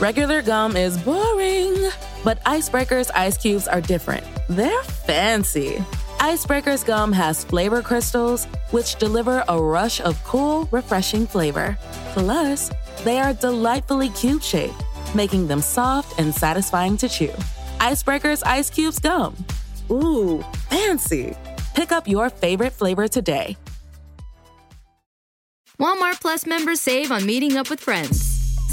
Regular gum is boring, but Icebreaker's ice cubes are different. They're fancy. Icebreaker's gum has flavor crystals, which deliver a rush of cool, refreshing flavor. Plus, they are delightfully cube shaped, making them soft and satisfying to chew. Icebreaker's Ice Cubes Gum. Ooh, fancy. Pick up your favorite flavor today. Walmart Plus members save on meeting up with friends.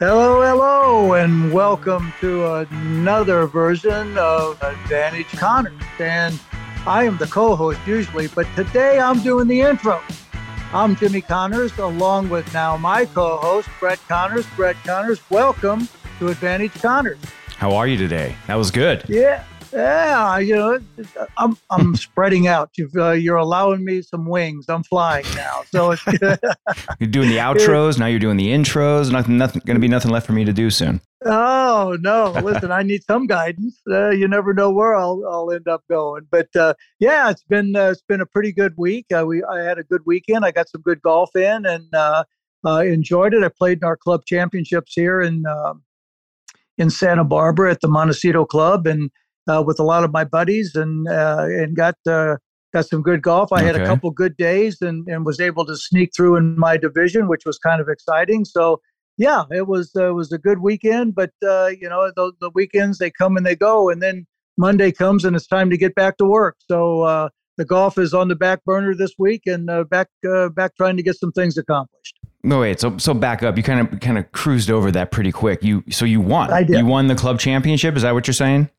Hello, hello, and welcome to another version of Advantage Connors. And I am the co host usually, but today I'm doing the intro. I'm Jimmy Connors, along with now my co host, Brett Connors. Brett Connors, welcome to Advantage Connors. How are you today? That was good. Yeah, yeah, you know, I'm I'm spreading out. You've, uh, you're allowing me some wings. I'm flying now. So it's you're doing the outros. Now you're doing the intros. Nothing, nothing going to be nothing left for me to do soon. Oh no! Listen, I need some guidance. Uh, you never know where I'll I'll end up going. But uh, yeah, it's been uh, it's been a pretty good week. Uh, we I had a good weekend. I got some good golf in and uh, enjoyed it. I played in our club championships here in um, in Santa Barbara at the Montecito Club and uh, with a lot of my buddies and uh, and got uh, got some good golf. I okay. had a couple good days and, and was able to sneak through in my division, which was kind of exciting. So yeah, it was uh, was a good weekend. But uh, you know the, the weekends they come and they go, and then Monday comes and it's time to get back to work. So uh, the golf is on the back burner this week and back back trying to get some things accomplished. No wait, so so back up. You kind of kind of cruised over that pretty quick. You so you won. I did. You won the club championship. Is that what you're saying?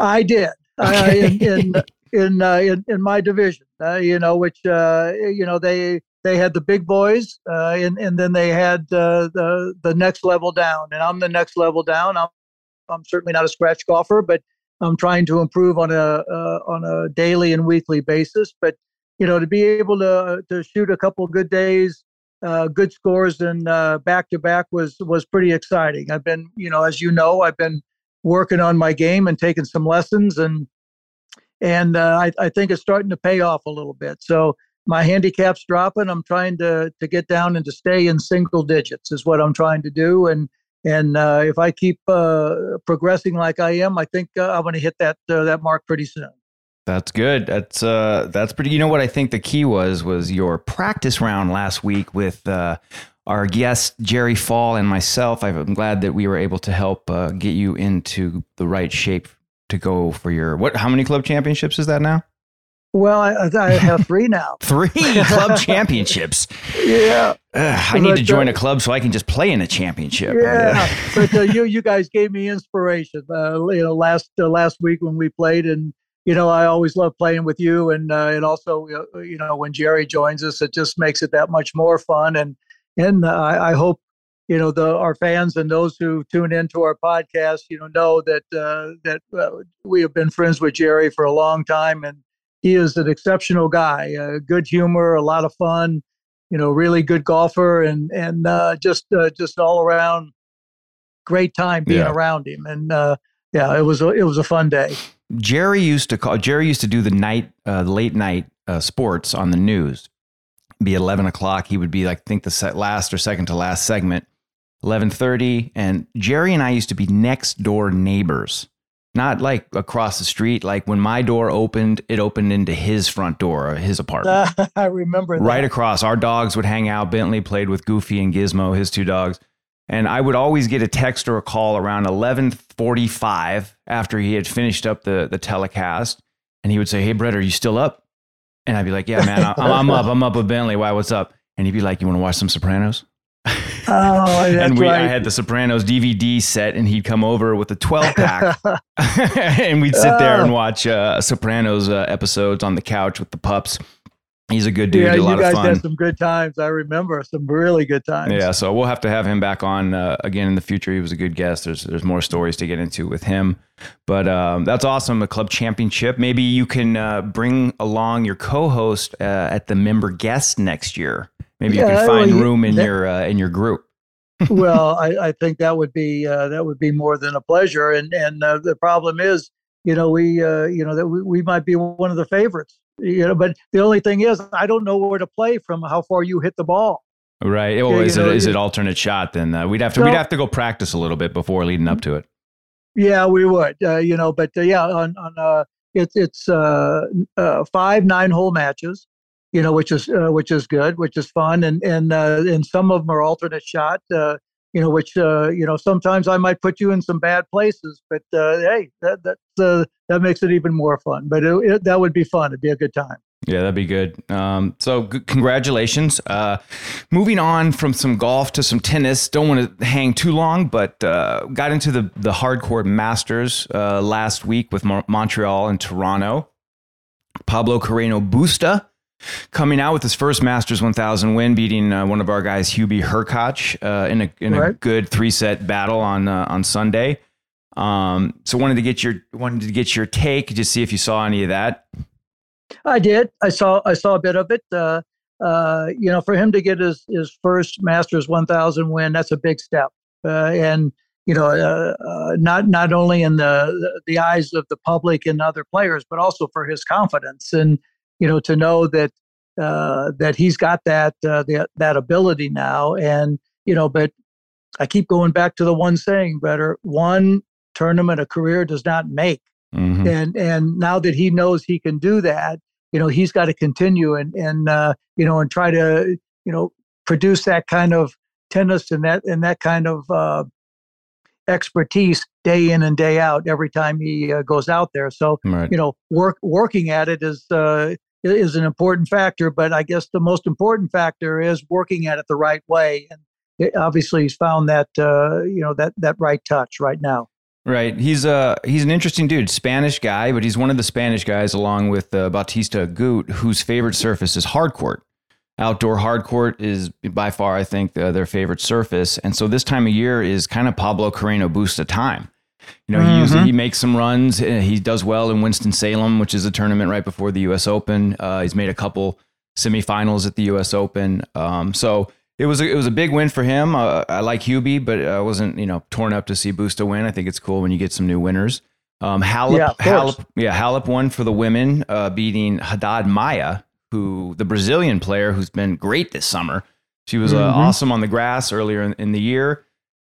I did okay. uh, in in in, uh, in, in my division. Uh, you know, which uh, you know they they had the big boys, uh, and and then they had the the next level down, and I'm the next level down. I'm I'm certainly not a scratch golfer, but I'm trying to improve on a on a daily and weekly basis. But you know, to be able to to shoot a couple good days. Uh, good scores and back to back was was pretty exciting. I've been, you know, as you know, I've been working on my game and taking some lessons and and uh, I, I think it's starting to pay off a little bit. So my handicap's dropping. I'm trying to to get down and to stay in single digits is what I'm trying to do. And and uh, if I keep uh, progressing like I am, I think uh, I'm going to hit that uh, that mark pretty soon. That's good. That's uh, that's pretty. You know what I think the key was was your practice round last week with uh, our guest Jerry Fall and myself. I'm glad that we were able to help uh, get you into the right shape to go for your what? How many club championships is that now? Well, I, I have three now. three club championships. Yeah. Ugh, I need to join a club so I can just play in a championship. Yeah. but uh, you you guys gave me inspiration. Uh, you know, last uh, last week when we played, and you know, I always love playing with you, and uh, and also you know when Jerry joins us, it just makes it that much more fun. And and uh, I, I, hope you know the our fans and those who tune into our podcast, you know, know that uh, that uh, we have been friends with Jerry for a long time, and he is an exceptional guy. Uh, good humor, a lot of fun, you know, really good golfer, and and uh, just uh, just all around great time being yeah. around him. And yeah, it was a, it was a fun day. Jerry used to call. Jerry used to do the night, late night sports on the news be 11 o'clock. He would be like, I think the last or second to last segment, 11:30. And Jerry and I used to be next door neighbors, not like across the street. Like when my door opened, it opened into his front door, his apartment. Uh, I remember that. Right across. Our dogs would hang out. Bentley played with Goofy and Gizmo, his two dogs. And I would always get a text or a call around 11:45 after he had finished up the the telecast, and he would say, "Hey, Brett, are you still up?" And I'd be like, "Yeah, man, I'm, I'm up. I'm up with Bentley. Why? What's up?" And he'd be like, "You want to watch some Sopranos?" Oh, and we, right. I had the Sopranos DVD set, and he'd come over with a 12 pack, and we'd sit there and Oh. watch uh, Sopranos uh, episodes on the couch with the pups. He's a good dude, yeah, a you guys of fun. had some good times. I remember some really good times. Yeah, so we'll have to have him back on uh, again in the future. He was a good guest. There's there's more stories to get into with him, but um, that's awesome. A club championship. Maybe you can uh, bring along your co-host uh, at the member guest next year. Maybe you can find you- room in that- your uh, in your group. well, I, I think that would be uh, that would be more than a pleasure. And and uh, the problem is, you know, we uh, you know that we, we might be one of the favorites. You know, but the only thing is, I don't know where to play from how far you hit the ball. Right. Well, Yeah, is it know, is it- it alternate shot? Then uh, we'd have to No. we'd have to go practice a little bit before leading up to it. Yeah, we would. Uh, you know, but uh, yeah, on on uh, it's it's uh, uh, five nine hole matches. You know, which is uh, which is good, which is fun, and and uh, and some of them are alternate shot. You know, which uh, you know sometimes I might put you in some bad places, but uh, hey, that that uh, that makes it even more fun. But it, it, that would be fun. It'd be a good time. Yeah, that'd be good. Um, so g- congratulations. Uh, moving on from some golf to some tennis. Don't want to hang too long, but uh, got into the the hardcore Masters uh, last week with Mo- Montreal and Toronto. Pablo Carreño Busta coming out with his first Masters 1000 win, beating uh, one of our guys, Hubie Hurkacz, uh, in a in a good three set battle on uh, on Sunday. Um, so wanted to get your wanted to get your take, just see if you saw any of that. I did. I saw. I saw a bit of it. Uh, uh, you know, for him to get his his first Masters 1000 win, that's a big step. Uh, and you know, uh, uh, not not only in the the eyes of the public and other players, but also for his confidence. And you know, to know that uh, that he's got that uh, the, that ability now. And you know, but I keep going back to the one saying, better one tournament a career does not make Mhm. and and now that he knows he can do that you know he's got to continue and and uh, you know and try to you know produce that kind of tennis and that and that kind of uh, expertise day in and day out every time he uh, goes out there so Right. you know work working at it is uh, is an important factor but i guess the most important factor is working at it the right way and it, obviously he's found that uh, you know that that right touch right now Right. He's a he's an interesting dude, Spanish guy, but he's one of the Spanish guys along with uh, Bautista Agut, whose favorite surface is hard court. Outdoor hard court is by far, I think, uh, their favorite surface, and so this time of year is kind of Pablo Carreño Busta time. You know, he usually he makes some runs. uh, He does well in Winston Salem, which is a tournament right before the U.S. Open. Uh, he's made a couple semifinals at the U.S. Open. Um, so it was a, it was a big win for him. Uh, I like Hubie, but I wasn't you know torn up to see Busta win. I think it's cool when you get some new winners. Um, Halep, Yeah. Halep, yeah, Halep won for the women, uh, beating Haddad Maia, who the Brazilian player who's been great this summer. She was uh, Mhm. awesome on the grass earlier in, in the year,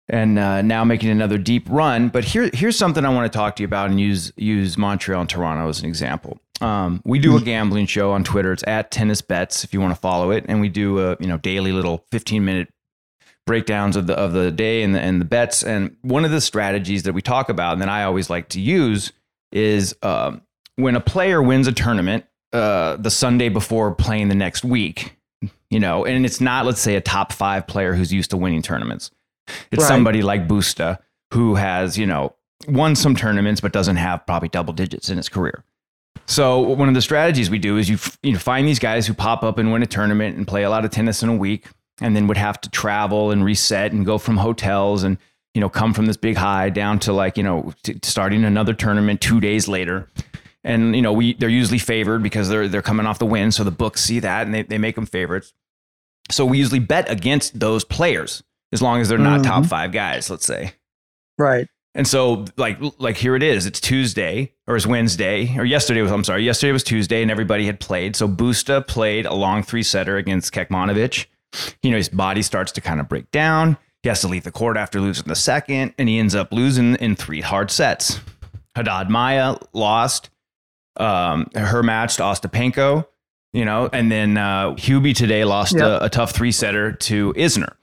and uh, now making another deep run. But here, here's something I want to talk to you about and use use Montreal and Toronto as an example. Um, we do a gambling show on Twitter. It's at Tennis Bets if you want to follow it, and we do a you know daily little 15 minute breakdowns of the of the day and the and the bets. And one of the strategies that we talk about, and that I always like to use, is um, when a player wins a tournament uh, the Sunday before playing the next week. You know, and it's not let's say a top five player who's used to winning tournaments. It's Right. somebody like Busta who has you know won some tournaments but doesn't have probably double digits in his career. So one of the strategies we do is you f- you know find these guys who pop up and win a tournament and play a lot of tennis in a week, and then would have to travel and reset and go from hotels and you know come from this big high down to like you know t- starting another tournament two days later. And you know we they're usually favored because they're they're coming off the win, so the books see that and they, they make them favorites. So we usually bet against those players as long as they're not top Mhm. five guys, let's say. right And so like like here it is. It's Tuesday or it's Wednesday or yesterday was I'm sorry. Yesterday was Tuesday and everybody had played. So Busta played a long three setter against Kekmanovic. You know, his body starts to kind of break down. He has to leave the court after losing the second, and he ends up losing in three hard sets. Haddad Maia lost um, her match to Ostapenko, you know, and then uh, Hubie today lost Yep. a, a tough three setter to Isner.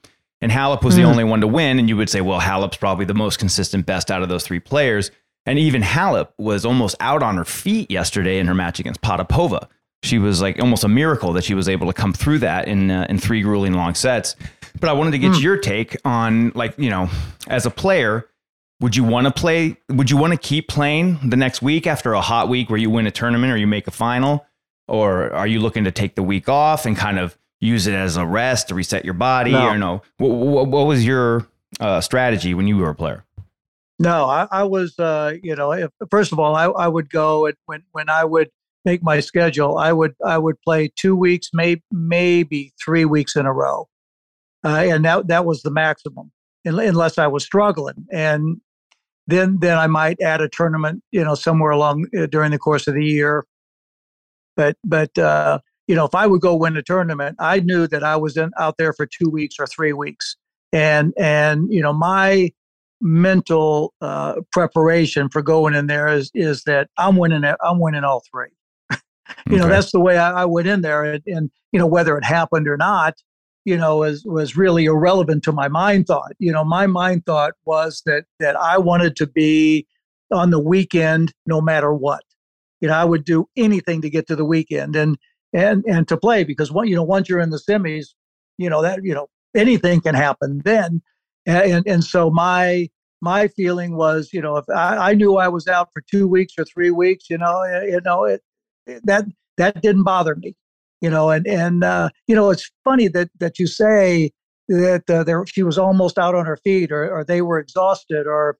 And Halep was mm. the only one to win. And you would say, well, Halep's probably the most consistent, best out of those three players. And even Halep was almost out on her feet yesterday in her match against Potapova. She was like almost a miracle that she was able to come through that in uh, in three grueling long sets. But I wanted to get mm. your take on like you know, as a player, would you want to play? Would you want to keep playing the next week after a hot week where you win a tournament or you make a final, or are you looking to take the week off and kind of use it as a rest to reset your body no. or no? What, what, what was your uh, strategy when you were a player? No, I, I was, uh, you know, if, first of all, I, I would go and when, when I would make my schedule, I would, I would play two weeks, maybe, maybe three weeks in a row. Uh, and that, that was the maximum unless I was struggling. And then, then I might add a tournament, you know, somewhere along uh, during the course of the year. But, but, uh, you know, if I would go win a tournament, I knew that I was in, out there for two weeks or three weeks, and and you know my mental uh, preparation for going in there is is that I'm winning it. I'm winning all three. you okay. know, that's the way I, I went in there, and, and, you know whether it happened or not, you know, was was really irrelevant to my mind thought. You know, my mind thought was that that I wanted to be on the weekend no matter what. You know, I would do anything to get to the weekend, and and and to play because one you know once you're in the semis you know that you know anything can happen then and and so my my feeling was you know if I, I knew I was out for two weeks or three weeks you know eh, you know it, it that that didn't bother me you know and and uh, you know it's funny that that you say that uh, there she was almost out on her feet or, or they were exhausted or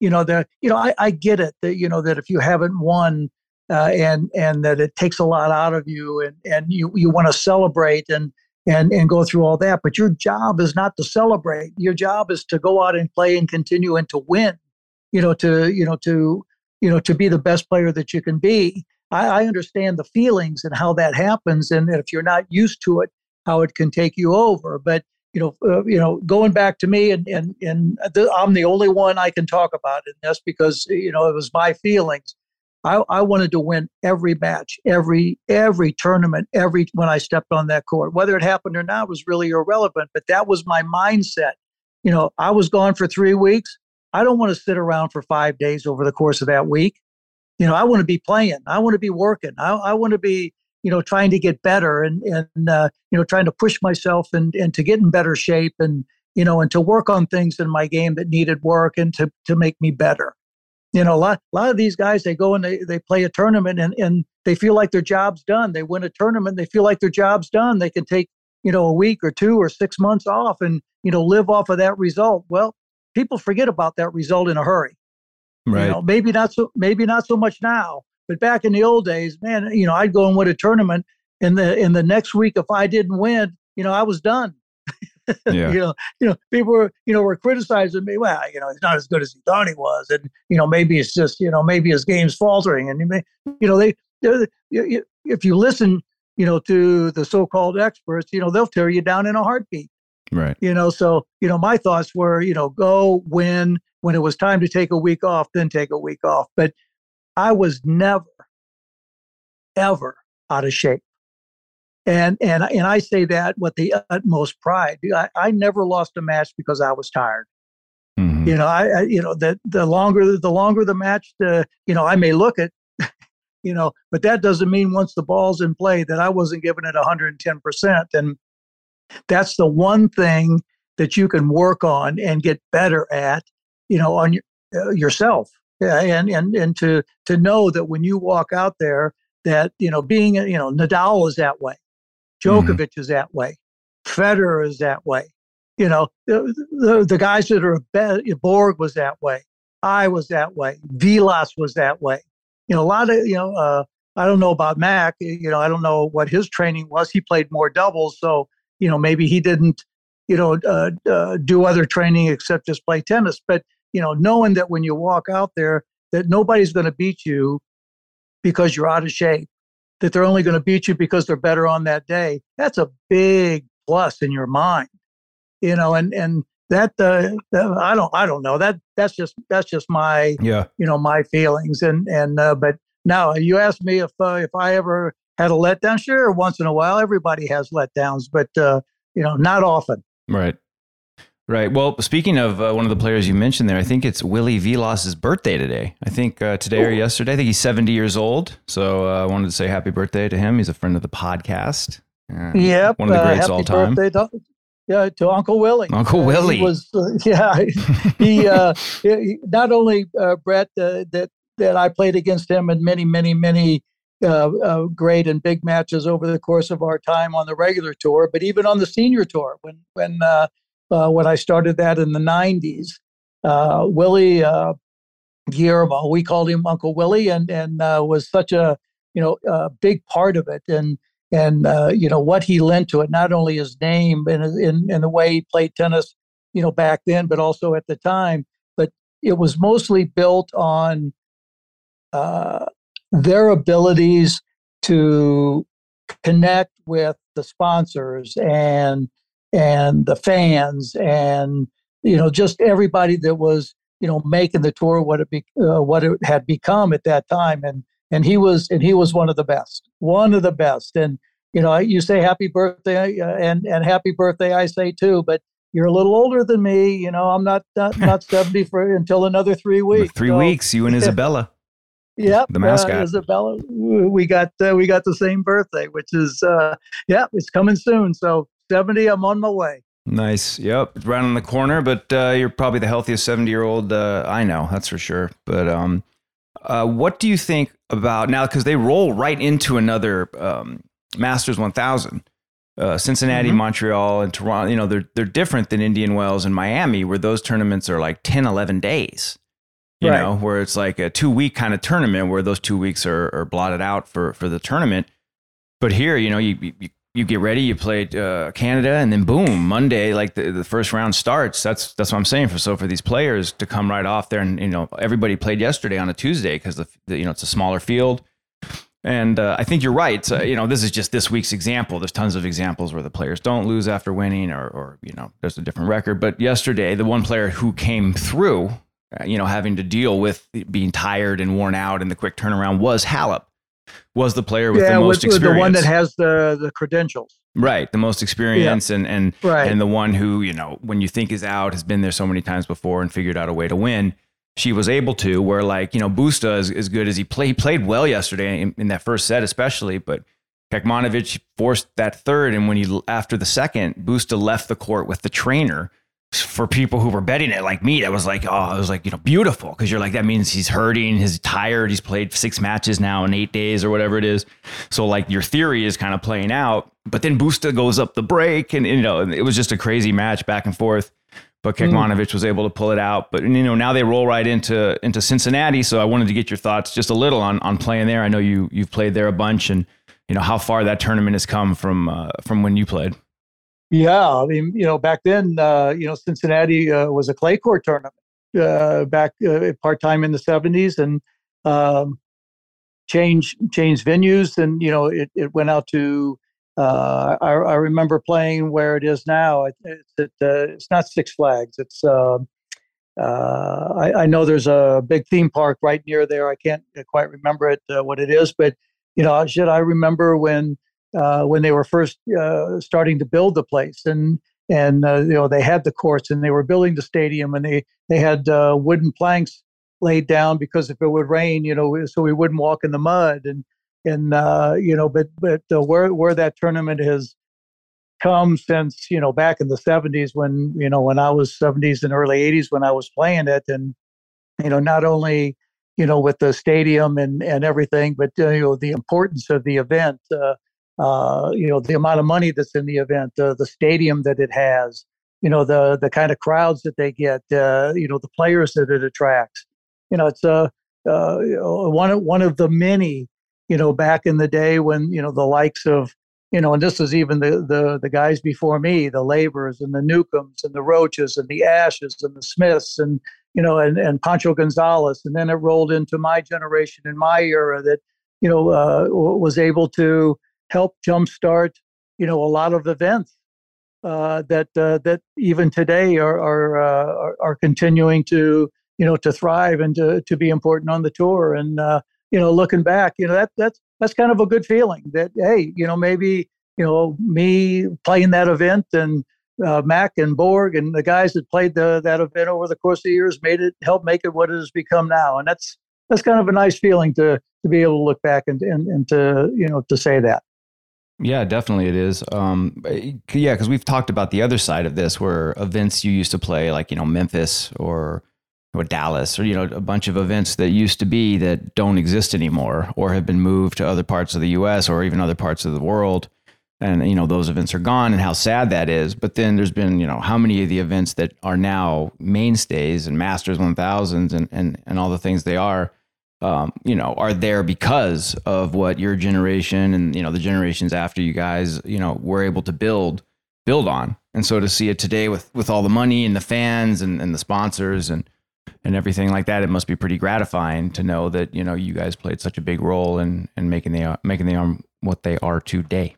you know the you know I, I get it that you know that if you haven't won uh, and and that it takes a lot out of you, and and you you want to celebrate and and and go through all that. But your job is not to celebrate. Your job is to go out and play and continue and to win. You know, to you know to you know to be the best player that you can be. I, I understand the feelings and how that happens, and if you're not used to it, how it can take you over. But you know, uh, you know, going back to me, and and and the, I'm the only one I can talk about in this because you know it was my feelings. I, I wanted to win every match, every every tournament, every when I stepped on that court. Whether it happened or not was really irrelevant, but that was my mindset. You know, I was gone for three weeks. I don't want to sit around for five days over the course of that week. You know, I want to be playing. I want to be working. I, I want to be, you know, trying to get better and and uh, you know, trying to push myself and and to get in better shape and you know, and to work on things in my game that needed work and to to make me better you know, a lot, a lot of these guys, they go and they, they play a tournament and, and they feel like their job's done. They win a tournament, they feel like their job's done. They can take, you know, a week or two or six months off and, you know, live off of that result. Well, people forget about that result in a hurry. Right. You know, maybe not so, maybe not so much now, but back in the old days, man, you know, I'd go and win a tournament and the, in the next week, if I didn't win, you know, I was done. Yeah. you know, you know, people were, you know, were criticizing me. Well, you know, he's not as good as he thought he was, and you know, maybe it's just, you know, maybe his game's faltering, and you, may, you know, they, they, if you listen, you know, to the so-called experts, you know, they'll tear you down in a heartbeat. Right. You know, so you know, my thoughts were, you know, go win when it was time to take a week off, then take a week off. But I was never, ever out of shape and and and I say that with the utmost pride. I, I never lost a match because I was tired. Mm-hmm. You know, I, I, you know that the longer the longer the match, the you know I may look at, you know, but that doesn't mean once the ball's in play that I wasn't giving it 110 percent. And that's the one thing that you can work on and get better at, you know, on your, uh, yourself. And and and to to know that when you walk out there, that you know being you know Nadal is that way. Djokovic mm-hmm. is that way. Federer is that way. You know, the, the, the guys that are be- Borg was that way. I was that way. Vilas was that way. You know, a lot of, you know, uh, I don't know about Mac. You know, I don't know what his training was. He played more doubles. So, you know, maybe he didn't, you know, uh, uh, do other training except just play tennis. But, you know, knowing that when you walk out there, that nobody's going to beat you because you're out of shape that they're only going to beat you because they're better on that day, that's a big plus in your mind, you know. And and that uh, I don't I don't know that that's just that's just my yeah you know my feelings and and uh, but now you asked me if uh, if I ever had a letdown. Sure, once in a while everybody has letdowns, but uh, you know not often. Right. Right. Well, speaking of uh, one of the players you mentioned there, I think it's Willie Vilas's birthday today. I think uh, today Ooh. or yesterday. I think he's 70 years old. So uh, I wanted to say happy birthday to him. He's a friend of the podcast. Uh, yeah. One of the uh, greats all time. To, yeah, to Uncle Willie. Uncle Willie. He was, yeah. he, he, not only, Brett, that, that I played against him in many, many, many uh, uh, great and big matches over the course of our time on the regular tour, but even on the senior tour when when uh, uh when I started that in the '90s, uh, Willie uh, Guillermo, we called him Uncle Willie, and and was such a you know a big part of it, and and you know what he lent to it, not only his name and in, in the way he played tennis, you know back then, but also at the time, but it was mostly built on. Uh, their abilities to connect with the sponsors and and the fans and you know just everybody that was you know making the tour what it be, uh, what it had become at that time and and he was and he was one of the best one of the best and you know you say happy birthday uh, and and happy birthday I say too but you're a little older than me you know I'm not not, not 70 for until another 3 weeks 3 so, weeks you and Isabella Yep, the mascot uh, Isabella. We got uh, we got the same birthday, which is uh, yeah, it's coming soon. So seventy, I'm on my way. Nice. Yep, it's right on the corner. But uh, you're probably the healthiest seventy year old uh, I know. That's for sure. But um, uh, what do you think about now? Because they roll right into another um, Masters 1000. Uh, Cincinnati, mm-hmm. Montreal, and Toronto. You know they're they're different than Indian Wells and Miami, where those tournaments are like 10, 11 days you right. know, where it's like a two week kind of tournament where those two weeks are, are blotted out for, for the tournament. But here, you know, you, you, you get ready, you play uh, Canada, and then boom, Monday, like the, the first round starts. That's that's what I'm saying. For so for these players to come right off there, and you know, everybody played yesterday on a Tuesday because the, the, you know it's a smaller field. And uh, I think you're right. So, you know, this is just this week's example. There's tons of examples where the players don't lose after winning, or, or you know, there's a different record. But yesterday, the one player who came through uh, you know, having to deal with being tired and worn out in the quick turnaround was Halep, was the player with yeah, the most with, experience. the one that has the the credentials. Right, the most experience yeah. and and right. and the one who you know when you think is out has been there so many times before and figured out a way to win. She was able to where like you know Busta is as good as he played. He played well yesterday in, in that first set especially, but Kekmanovic forced that third, and when he after the second, Busta left the court with the trainer for people who were betting it like me, that was like, oh, it was like, you know, beautiful. Cause you're like, that means he's hurting, he's tired, he's played six matches now in eight days or whatever it is. So like your theory is kind of playing out. But then Busta goes up the break and, you know, it was just a crazy match back and forth. But hmm. Kekmanovic mm. was able to pull it out. But you know, now they roll right into into Cincinnati. So I wanted to get your thoughts just a little on on playing there. I know you you've played there a bunch and you know how far that tournament has come from uh, from when you played. Yeah, I mean, you know, back then, uh, you know, Cincinnati uh, was a clay court tournament uh, back uh, part time in the '70s, and um, changed changed venues, and you know, it, it went out to. Uh, I, I, remember playing where it is now. It, it, uh, it's not Six Flags. It's um, I, I, know there's a big theme park right near there. I can't quite remember it what it is, but you know, should I remember when uh, when they were first uh, starting to build the place, and and uh, you know they had the courts and they were building the stadium, and they they had uh, wooden planks laid down because if it would rain, you know, so we wouldn't walk in the mud, and and uh, you know, but but where where that tournament has come since you know back in the 70s when you know when I was 70s and early 80s when I was playing it, and you know not only you know with the stadium and and everything, but you know the importance of the event. Uh, uh, you know the amount of money that's in the event, uh, the stadium that it has, you know the the kind of crowds that they get, uh, you know the players that it attracts. You know it's a uh, one of one of the many you know back in the day when you know the likes of you know and this is even the the the guys before me, the Lavers and the Newcombes and the Roaches and the Ashes and the Smiths and you know and and Pancho Gonzalez, and then it rolled into my generation in my era that you know uh, was able to help jumpstart, you know, a lot of events uh, that uh, that even today are are, uh, are, are continuing to you know to thrive and to to be important on the tour. And uh, you know, looking back, you know that that's that's kind of a good feeling that hey, you know, maybe you know me playing that event and uh, Mac and Borg and the guys that played the, that event over the course of the years made it helped make it what it has become now, and that's that's kind of a nice feeling to to be able to look back and and, and to you know to say that. Yeah, definitely it is. Um, yeah, because we've talked about the other side of this, where events you used to play, like you know Memphis or or Dallas, or you know a bunch of events that used to be that don't exist anymore, or have been moved to other parts of the U.S. or even other parts of the world, and you know those events are gone, and how sad that is. But then there's been you know how many of the events that are now mainstays and Masters 1000s and and and all the things they are um, you know, are there because of what your generation and you know the generations after you guys, you know, were able to build build on. And so to see it today with with all the money and the fans and, and the sponsors and and everything like that, it must be pretty gratifying to know that you know you guys played such a big role in in making the making the arm what they are today.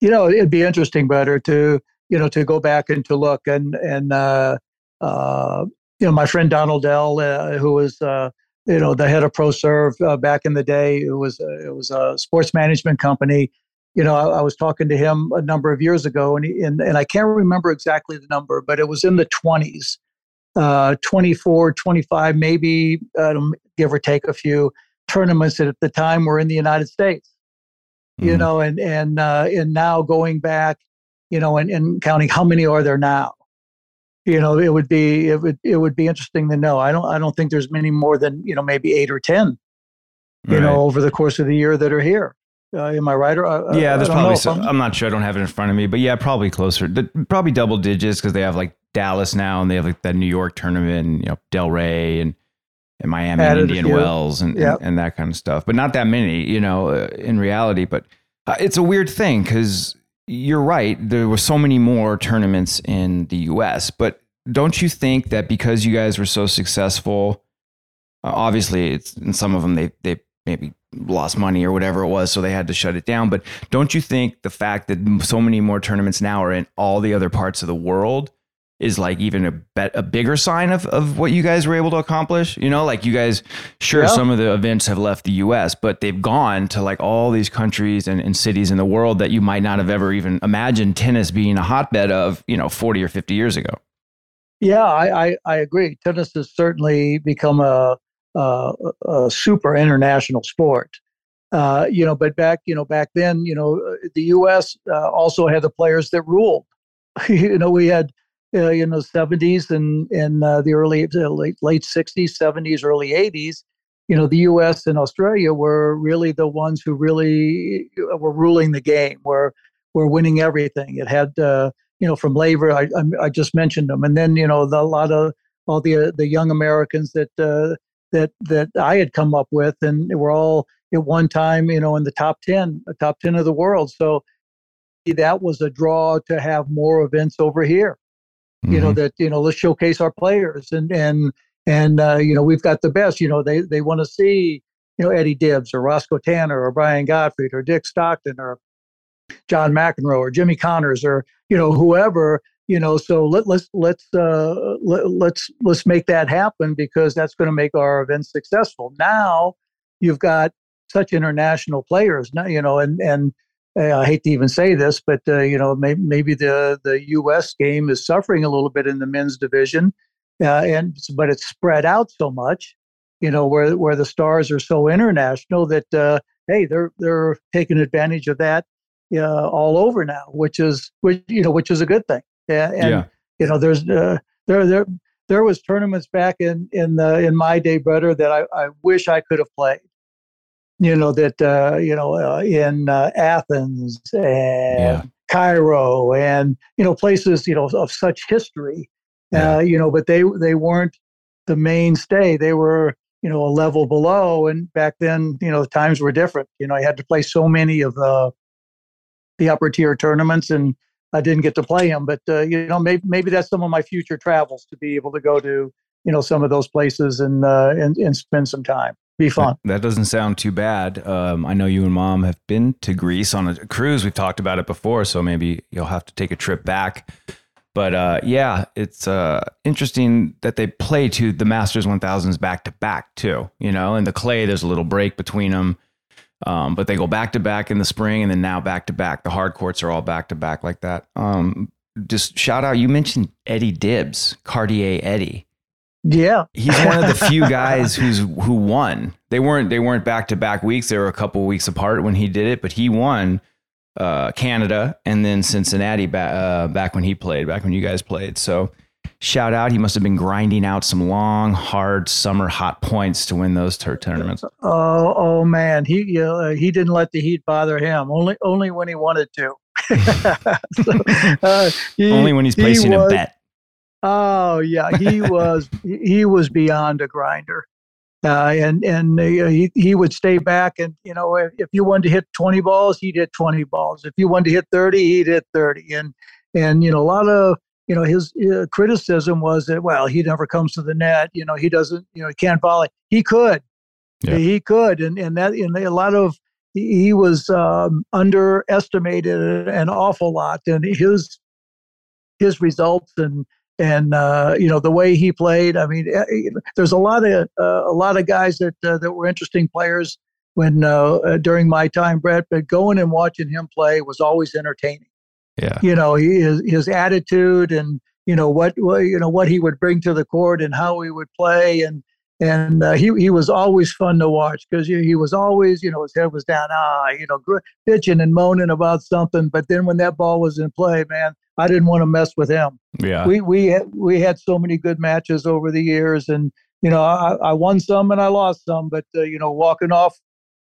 You know, it'd be interesting, better to you know to go back and to look and and uh, uh, you know my friend Donald Dell, uh, who was uh, you know the head of ProServ uh, back in the day. It was uh, it was a sports management company. You know, I, I, was talking to him a number of years ago, and, he, and and I can't remember exactly the number, but it was in the twenties, uh, 24, 25, maybe um, give or take a few tournaments that at the time were in the United States. Mm-hmm. You know, and and uh, and now going back, you know, and, and counting how many are there now you know it would be it would it would be interesting to know. I don't i don't think there's many more than you know maybe eight or ten you right. know over the course of the year that are here. Uh, am i right or uh, yeah there's probably some, I'm, I'm, not sure. I don't have it in front of me but yeah probably closer. Probably double digits because they have like dallas now and they have like that new york tournament and, you know delray and and miami and indian wells and, yep. and, and that kind of stuff but not that many you know uh, in reality but uh, it's a weird thing because you're right. There were so many more tournaments in the US, but don't you think that because you guys were so successful, uh, obviously it's in some of them they they maybe lost money or whatever it was, so they had to shut it down. But don't you think the fact that so many more tournaments now are in all the other parts of the world is like even a, bet, a bigger sign of, of what you guys were able to accomplish. You know, like you guys, sure, yeah. some of the events have left the US, but they've gone to like all these countries and, and cities in the world that you might not have ever even imagined tennis being a hotbed of, you know, 40 or 50 years ago. Yeah, I, I, I agree. Tennis has certainly become a, a, a super international sport. Uh, you know, but back, you know, back then, you know, the U.S. Uh, also had the players that ruled. you know, we had uh, in the 70s and in uh, the early uh, late, late 60s 70s early 80s you know the us and australia were really the ones who really uh, were ruling the game were were winning everything. It had uh, you know from Laver I, I just mentioned them. And then you know the, a lot of all the the young americans that uh, that that i had come up with and they were all at one time you know in the top 10 top 10 of the world. So that was a draw to have more events over here mm-hmm. you know mm-hmm. that you know let's showcase our players and and and uh, you know we've got the best you know they they want to see you know Eddie Dibbs or Roscoe Tanner or Brian Gottfried or Dick Stockton or John McEnroe or Jimmy Connors or you know whoever you know so let, let's let's uh, let, let's let's make that happen because that's going to make our event successful now you've got such international players now you know and and I hate to even say this, but uh, you know, maybe, maybe the the U.S. game is suffering a little bit in the men's division, uh, and but it's spread out so much, you know, where where the stars are so international that uh, hey, they're they're taking advantage of that uh, all over now, which is which you know, which is a good thing. And, and yeah. you know, there's uh, there there there was tournaments back in in the in my day, brother, that I, I wish I could have played you know that uh, you know uh, in uh, Athens and yeah. Cairo and you know places you know of such history. Yeah. Uh, you know, but they they weren't the mainstay. They were you know a level below. And back then, you know, the times were different. You know, I had to play so many of the the upper tier tournaments, and I didn't get to play them. But uh, you know, maybe maybe that's some of my future travels to be able to go to you know some of those places and uh, and and spend some time be fun. That, that doesn't sound too bad. Um, I know you and mom have been to Greece on a cruise. We've talked about it before, so maybe you'll have to take a trip back. But uh, yeah, it's uh, interesting that they play to the Masters 1000s back to back too. You know, and the clay, there's a little break between them. Um, but they go back to back in the spring and then now back to back. The hard courts are all back to back like that. Um, just shout out. You mentioned Eddie Dibbs, Cartier Eddie. Yeah, he's one of the few guys who's who won. They weren't they weren't back to back weeks. They were a couple weeks apart when he did it, but he won uh, Canada and then Cincinnati back uh, back when he played, back when you guys played. So shout out. He must have been grinding out some long, hard summer hot points to win those tur- tournaments. Oh, oh man, he uh, he didn't let the heat bother him. Only only when he wanted to. so, uh, he, only when he's placing he was, a bet. Oh yeah, he was he was beyond a grinder. Uh, and and uh, he, he would stay back and you know if, if you wanted to hit 20 balls he'd hit 20 balls if you wanted to hit 30 he'd hit 30 and and you know a lot of you know, his uh, criticism was that, well, he never comes to the net. You know, he doesn't, you know, he can't volley. He could, yeah. he could. And, and that, and a lot of, he was um, underestimated an awful lot. And his, his results and, and uh, you know the way he played. I mean, eh, eh, there's a lot of uh, a lot of guys that uh, that were interesting players when uh, during my time, Brett. But going and watching him play was always entertaining. Yeah. You know, his his attitude and you know what, what you know what he would bring to the court and how he would play and and uh, he he was always fun to watch because he, he was always you know his head was down ah you know bitching and moaning about something but then when that ball was in play man I didn't want to mess with him yeah we we had, we had so many good matches over the years and you know I, I won some and I lost some but uh, you know walking off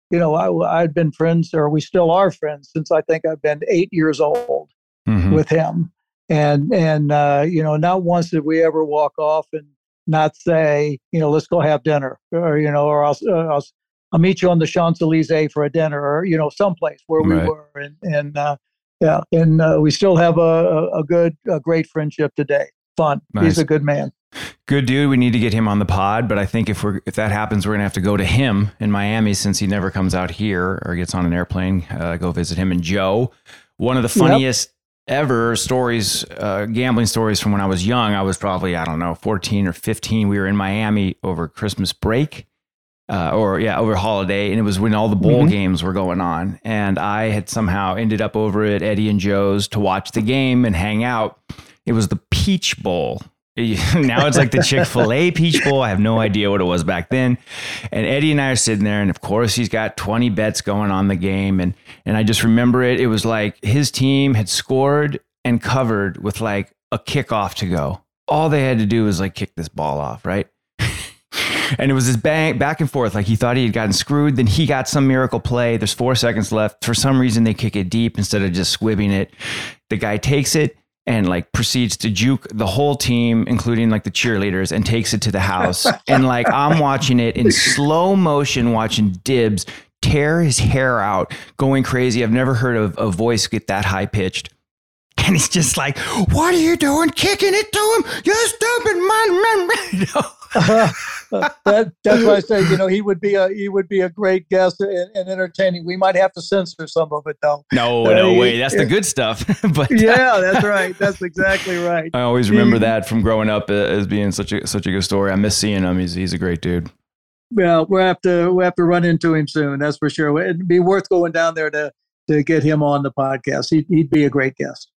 you know I I'd been friends or we still are friends since I think I've been eight years old mm-hmm. with him. And and uh, you know, not once did we ever walk off and not say, you know, let's go have dinner, or you know, or I'll, uh, I'll, I'll meet you on the Champs Elysees for a dinner, or you know, someplace where we right. were, and and uh, yeah, and uh, we still have a, a good, a great friendship today. Fun. Nice. He's a good man. Good dude. We need to get him on the pod, but I think if we're if that happens, we're gonna have to go to him in Miami since he never comes out here or gets on an airplane. Uh, go visit him and Joe. One of the funniest ever stories, uh, gambling stories from when I was young. I was probably, I don't know, 14 or 15. We were in Miami over Christmas break. Uh, or yeah, over holiday, and it was when all the bowl mm-hmm. games were going on, and I had somehow ended up over at Eddie and Joe's to watch the game and hang out. It was the Peach Bowl, now it's like the Chick fil A Peach Bowl. I have no idea what it was back then. And Eddie and I are sitting there, and of course, he's got 20 bets going on the game. And, and I just remember it. It was like his team had scored and covered with like a kickoff to go. All they had to do was like kick this ball off, right? And it was this bang back and forth. Like he thought he had gotten screwed. Then he got some miracle play. There's four seconds left. For some reason, they kick it deep instead of just squibbing it. The guy takes it and like proceeds to juke the whole team, including like the cheerleaders, and takes it to the house. and like I'm watching it in slow motion, watching Dibbs tear his hair out, going crazy. I've never heard of a voice get that high pitched. And he's just like, "What are you doing, kicking it to him? You stupid man!" You that, that's why I say, you know, he would be a he would be a great guest and, and entertaining. We might have to censor some of it though. No, uh, no way. That's the good stuff. but yeah, that's right. That's exactly right. I always remember he, that from growing up uh, as being such a such a good story. I miss seeing him. He's he's a great dude. Well, we'll have to we'll have to run into him soon. That's for sure. It'd be worth going down there to to get him on the podcast. He'd, he'd be a great guest.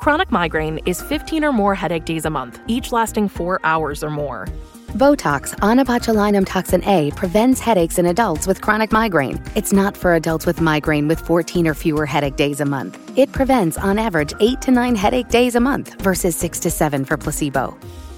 Chronic migraine is 15 or more headache days a month, each lasting four hours or more. Botox, onabotulinum toxin A, prevents headaches in adults with chronic migraine. It's not for adults with migraine with 14 or fewer headache days a month. It prevents, on average, 8 to 9 headache days a month versus 6 to 7 for placebo.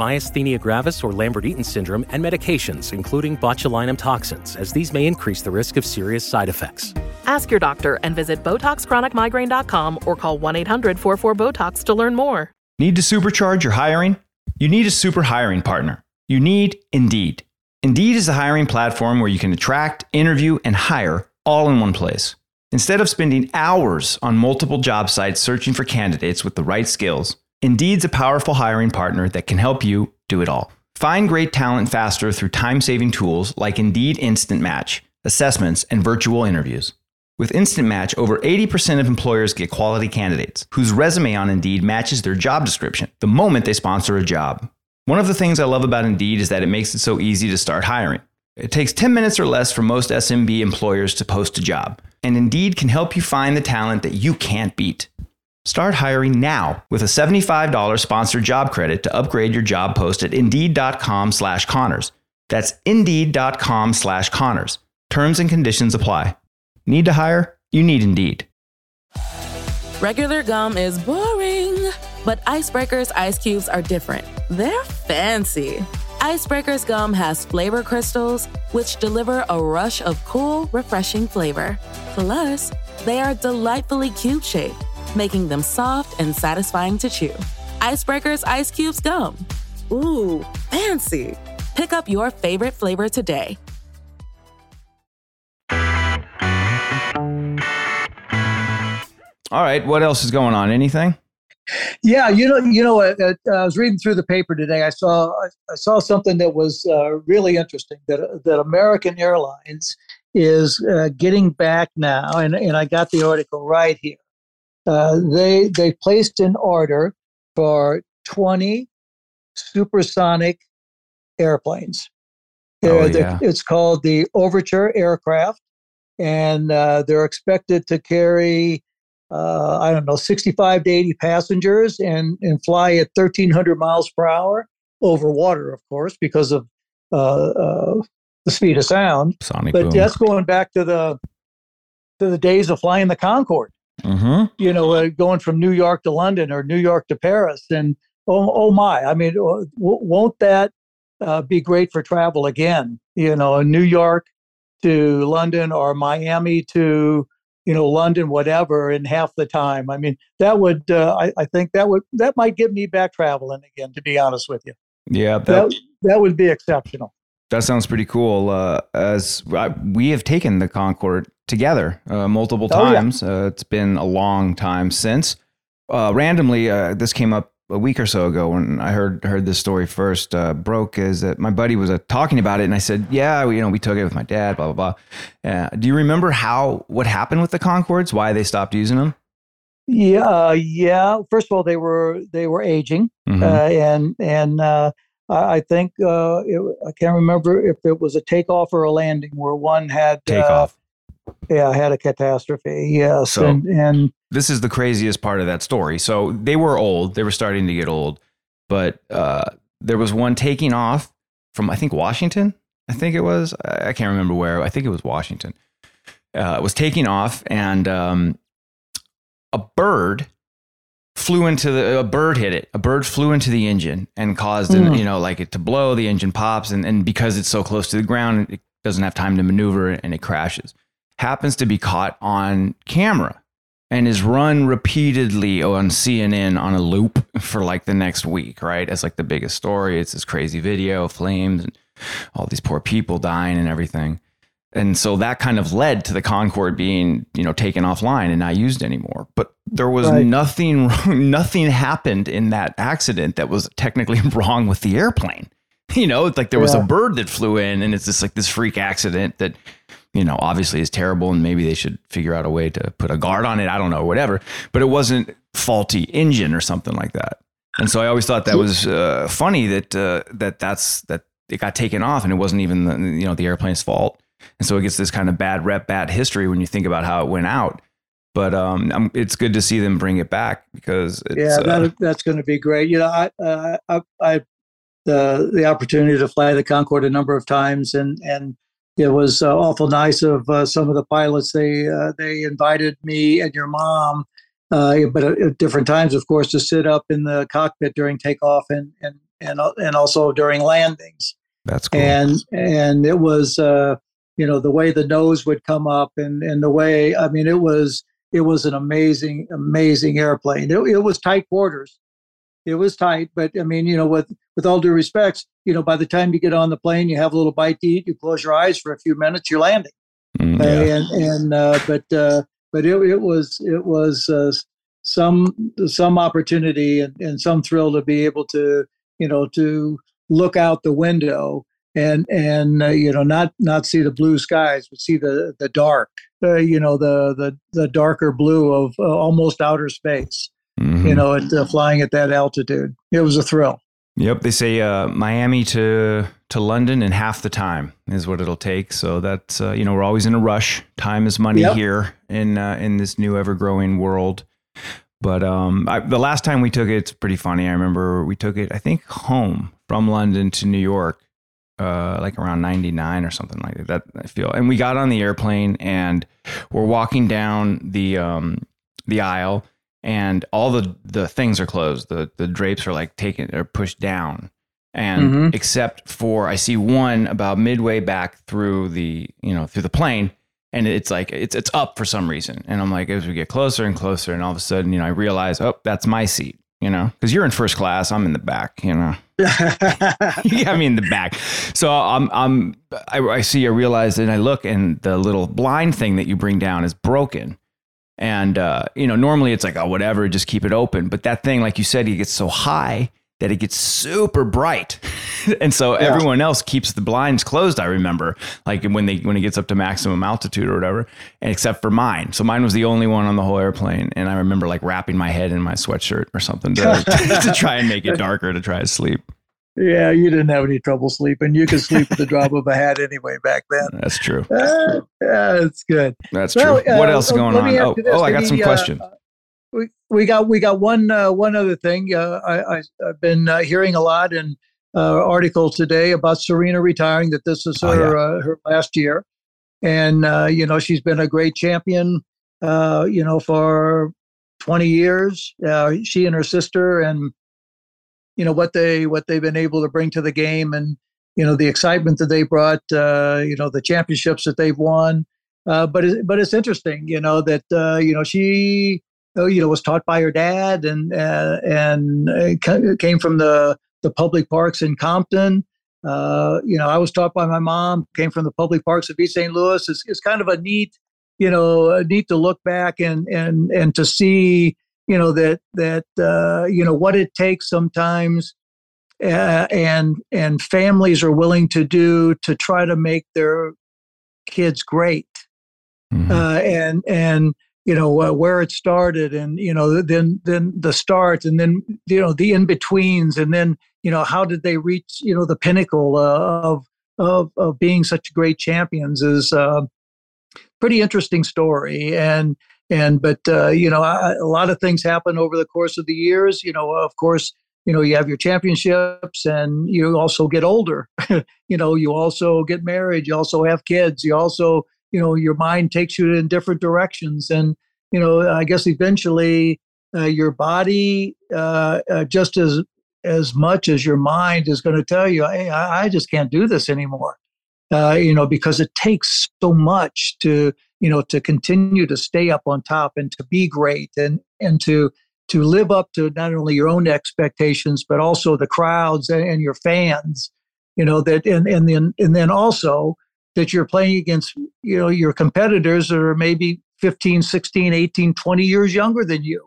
myasthenia gravis or Lambert-Eaton syndrome, and medications, including botulinum toxins, as these may increase the risk of serious side effects. Ask your doctor and visit BotoxChronicMigraine.com or call 1-800-44-BOTOX to learn more. Need to supercharge your hiring? You need a super hiring partner. You need Indeed. Indeed is a hiring platform where you can attract, interview, and hire all in one place. Instead of spending hours on multiple job sites searching for candidates with the right skills, Indeed's a powerful hiring partner that can help you do it all. Find great talent faster through time saving tools like Indeed Instant Match, assessments, and virtual interviews. With Instant Match, over 80% of employers get quality candidates whose resume on Indeed matches their job description the moment they sponsor a job. One of the things I love about Indeed is that it makes it so easy to start hiring. It takes 10 minutes or less for most SMB employers to post a job, and Indeed can help you find the talent that you can't beat. Start hiring now with a $75 sponsored job credit to upgrade your job post at Indeed.com slash Connors. That's Indeed.com slash Connors. Terms and conditions apply. Need to hire? You need Indeed. Regular gum is boring, but Icebreaker's ice cubes are different. They're fancy. Icebreaker's gum has flavor crystals, which deliver a rush of cool, refreshing flavor. Plus, they are delightfully cube shaped, making them soft and satisfying to chew. Icebreaker's ice cubes gum. Ooh, fancy. Pick up your favorite flavor today. All right, what else is going on? Anything? Yeah, you know, you know, uh, uh, I was reading through the paper today. I saw I saw something that was uh, really interesting. That that American Airlines is uh, getting back now, and and I got the article right here. Uh, they they placed an order for twenty supersonic airplanes. Oh, yeah. It's called the Overture aircraft, and uh, they're expected to carry uh, I don't know, 65 to 80 passengers and, and fly at 1,300 miles per hour over water, of course, because of uh, uh, the speed of sound. Sonic But boom. that's going back to the to the days of flying the Concorde. Hmm You know, uh, going from New York to London or New York to Paris, and oh, oh my! I mean, w- won't that uh, be great for travel again? You know, New York to London or Miami to you know London, whatever, in half the time. I mean, that would uh, I, I think that would that might get me back traveling again. To be honest with you, Yeah, that, that that would be exceptional. that sounds pretty cool. Uh, as I, we have taken the Concorde together uh, multiple Oh, yeah. times. Uh, it's been a long time since. Uh, randomly, uh, this came up a week or so ago when I heard heard this story first. Uh, broke is that my buddy was uh, talking about it, and I said, "Yeah, we, you know, we took it with my dad." Blah blah blah. Uh, do you remember how what happened with the Concordes? Why they stopped using them? Yeah, uh, yeah. First of all, they were they were aging. Mhm. uh, and and uh, I think uh, it, I can't remember if it was a takeoff or a landing where one had Takeoff. Yeah, had a catastrophe. Yes, So- and and this is the craziest part of that story. So they were old; they were starting to get old, but uh, there was one taking off from I think Washington. I think it was. I can't remember where. I think it was Washington. Uh, was taking off, and um, a bird flew into the a bird hit it. A bird flew into the engine and caused an, Mm. you know like it to blow. The engine pops, and and because it's so close to the ground, it doesn't have time to maneuver, and it crashes. Happens to be caught on camera and is run repeatedly on CNN on a loop for like the next week, right? As like the biggest story. It's this crazy video, flames, and all these poor people dying and everything. And so that kind of led to the Concorde being, you know, taken offline and not used anymore. But there was Right. nothing, nothing happened in that accident that was technically wrong with the airplane. You know, it's like there was Yeah. a bird that flew in, and it's just like this freak accident that you know, obviously is terrible and maybe they should figure out a way to put a guard on it. I don't know, whatever. But it wasn't faulty engine or something like that. And so I always thought that was uh, funny that uh, that that's that it got taken off and it wasn't even the, you know the airplane's fault. And so it gets this kind of bad rep, bad history when you think about how it went out. But um, I'm, it's good to see them bring it back because it's, yeah, uh, that's going to be great. You know, I uh, I, I the the opportunity to fly the Concorde a number of times, and and it was uh, awful nice of uh, some of the pilots. They uh, they invited me and your mom, uh, but at, at different times, of course, to sit up in the cockpit during takeoff and and and and also during landings. that's cool. And and it was uh, you know the way the nose would come up and and the way I mean it was it was an amazing amazing airplane. It, it was tight quarters. It was tight, but I mean, you know, with with all due respects, you know, by the time you get on the plane, you have a little bite to eat, you close your eyes for a few minutes, you're landing. Mm, yeah. and and uh, but uh, but it, it was it was uh, some some opportunity and, and some thrill to be able to you know to look out the window and and uh, you know not not see the blue skies but see the the dark uh, you know the the the darker blue of uh, almost outer space mm-hmm. you know at, uh, flying at that altitude it was a thrill yep they say uh, miami to to london in half the time is what it'll take so that's uh, you know we're always in a rush time is money yep. here in in this new ever growing world but um, I, the last time we took it, it's pretty funny. I remember we took it, I think, home from London to New York, uh, like around 99 or something like that. I feel. And we got on the airplane and we're walking down the um, the aisle, and all the the things are closed. The the drapes are like taken or pushed down. And mm-hmm. except for I see one about midway back through the you know through the plane, and it's like it's it's up for some reason and i'm like as we get closer and closer and all of a sudden you know i realize oh that's my seat you know because you're in first class i'm in the back you know you got me in the back so i'm i'm I, I see i realize and i look and the little blind thing that you bring down is broken and uh, you know normally it's like oh whatever just keep it open but that thing like you said it gets so high that it gets super bright. and so yeah. everyone else keeps the blinds closed, I remember, like when they when it gets up to maximum altitude or whatever, and except for mine. So mine was the only one on the whole airplane. And I remember like wrapping my head in my sweatshirt or something to, to try and make it darker to try to sleep. Yeah, you didn't have any trouble sleeping. You could sleep at the drop of a hat anyway back then. That's true. Uh, yeah, that's good. That's well, true. Uh, what else is going on? Oh, oh, I got some questions. Uh, we, we got we got one uh, one other thing. Uh, I, have been uh, hearing a lot in uh, articles today about Serena retiring. That this is her oh, yeah. Uh, her last year, and uh, you know she's been a great champion. you know for twenty years. she and her sister, and you know what they what they've been able to bring to the game, and you know the excitement that they brought. you know the championships that they've won. but it, but it's interesting, you know that you know she Oh, you know, was taught by her dad and uh, and uh, came from the the public parks in Compton. Uh, you know, I was taught by my mom. Came from the public parks of East St. Louis. It's, it's kind of a neat, you know, neat to look back and and and to see, you know, that that uh, you know what it takes sometimes, uh, and and families are willing to do to try to make their kids great, mm-hmm. uh, and and you know uh, where it started and you know then then the start and then you know the in betweens and then you know how did they reach you know the pinnacle uh, of of of being such great champions is uh, pretty interesting story and and but uh, you know I, a lot of things happen over the course of the years you know of course you know you have your championships and you also get older. You know you also get married you also have kids you also you know your mind takes you in different directions. And you know i guess eventually uh, your body uh, uh, just as as much as your mind is going to tell you hey I, I, just can't do this anymore uh, you know because it takes so much to you know to continue to stay up on top and to be great and and to to live up to not only your own expectations but also the crowds and, and your fans you know that and and then and then also that you're playing against you know your competitors that are maybe 15 16 18 20 years younger than you.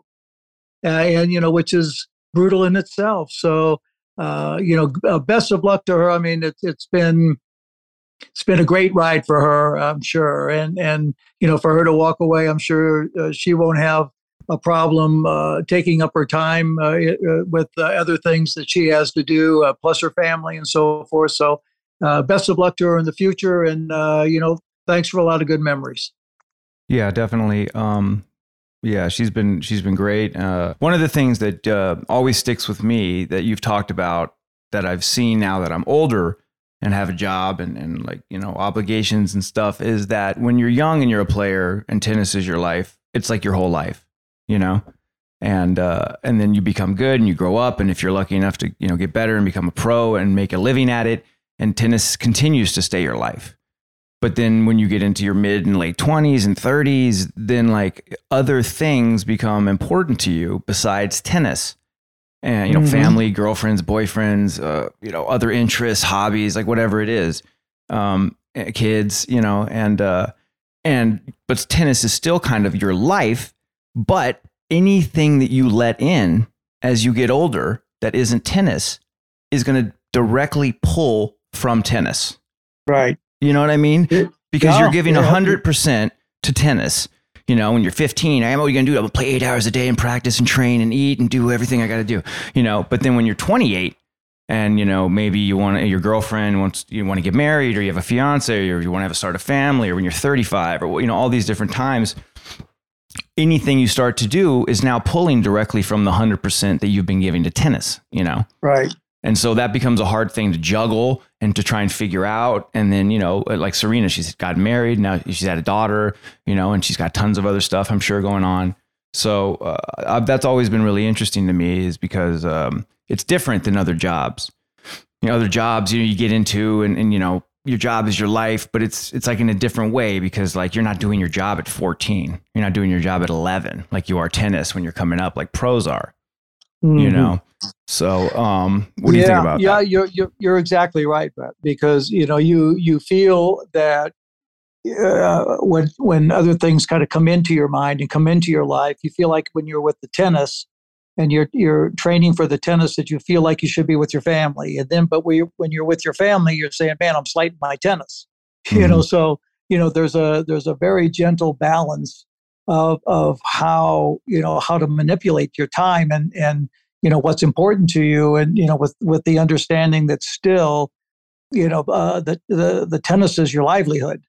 Uh, and you know which is brutal in itself. So uh, you know uh, best of luck to her. I mean it, it's been it's been a great ride for her i'm sure and and you know for her to walk away i'm sure uh, she won't have a problem uh, taking up her time uh, with other things that she has to do plus her family and so forth so uh, best of luck to her in the future. And, uh, you know, thanks for a lot of good memories. Yeah, definitely. Um, yeah, she's been she's been great. Uh, one of the things that uh, always sticks with me that you've talked about that I've seen now that I'm older and have a job and, and like you know obligations and stuff is that when you're young and you're a player and tennis is your life, it's like your whole life, you know. And uh, and then you become good and you grow up and if you're lucky enough to you know get better and become a pro and make a living at it, and tennis continues to stay your life. But then when you get into your mid and late 20s and 30s, then like other things become important to you besides tennis. And, you know, mm-hmm. family, girlfriends, boyfriends, uh, you know, other interests, hobbies, like whatever it is, um, eh, kids, you know, and, uh, and but tennis is still kind of your life. But anything that you let in as you get older that isn't tennis is going to directly pull from tennis. Right. You know what I mean? Because yeah, you're giving yeah. 100% to tennis. You know, when you're 15, I am what are you to do? I'm to play eight hours a day and practice and train and eat and do everything I got to do. You know, but then when you're 28 and, you know, maybe you want your girlfriend wants, you want to get married or you have a fiance or you want to have a start a family or when you're 35 or, you know, all these different times, anything you start to do is now pulling directly from the 100% that you've been giving to tennis, you know? Right. And so that becomes a hard thing to juggle and to try and figure out. And then, you know, like Serena, she's got married. Now she's had a daughter, you know, and she's got tons of other stuff, I'm sure, going on. So uh, uh, that's always been really interesting to me is because um, it's different than other jobs. You know, other jobs, you know, you get into and, and, you know, your job is your life, but it's it's like in a different way because like you're not doing your job at 14. You're not doing your job at 11 like you are tennis when you're coming up like pros are, you Mhm. know. So, um what do you yeah, think about yeah, that? you're you're you're exactly right, Brett. Because you know you you feel that uh, when when other things kind of come into your mind and come into your life, you feel like when you're with the tennis and you're you're training for the tennis that you feel like you should be with your family, and then but when you're, when you're with your family, you're saying, "Man, I'm slighting my tennis," you know. So you know there's a there's a very gentle balance of of how you know how to manipulate your time and and you know what's important to you and you know with with the understanding that still you know uh, the, the the tennis is your livelihood.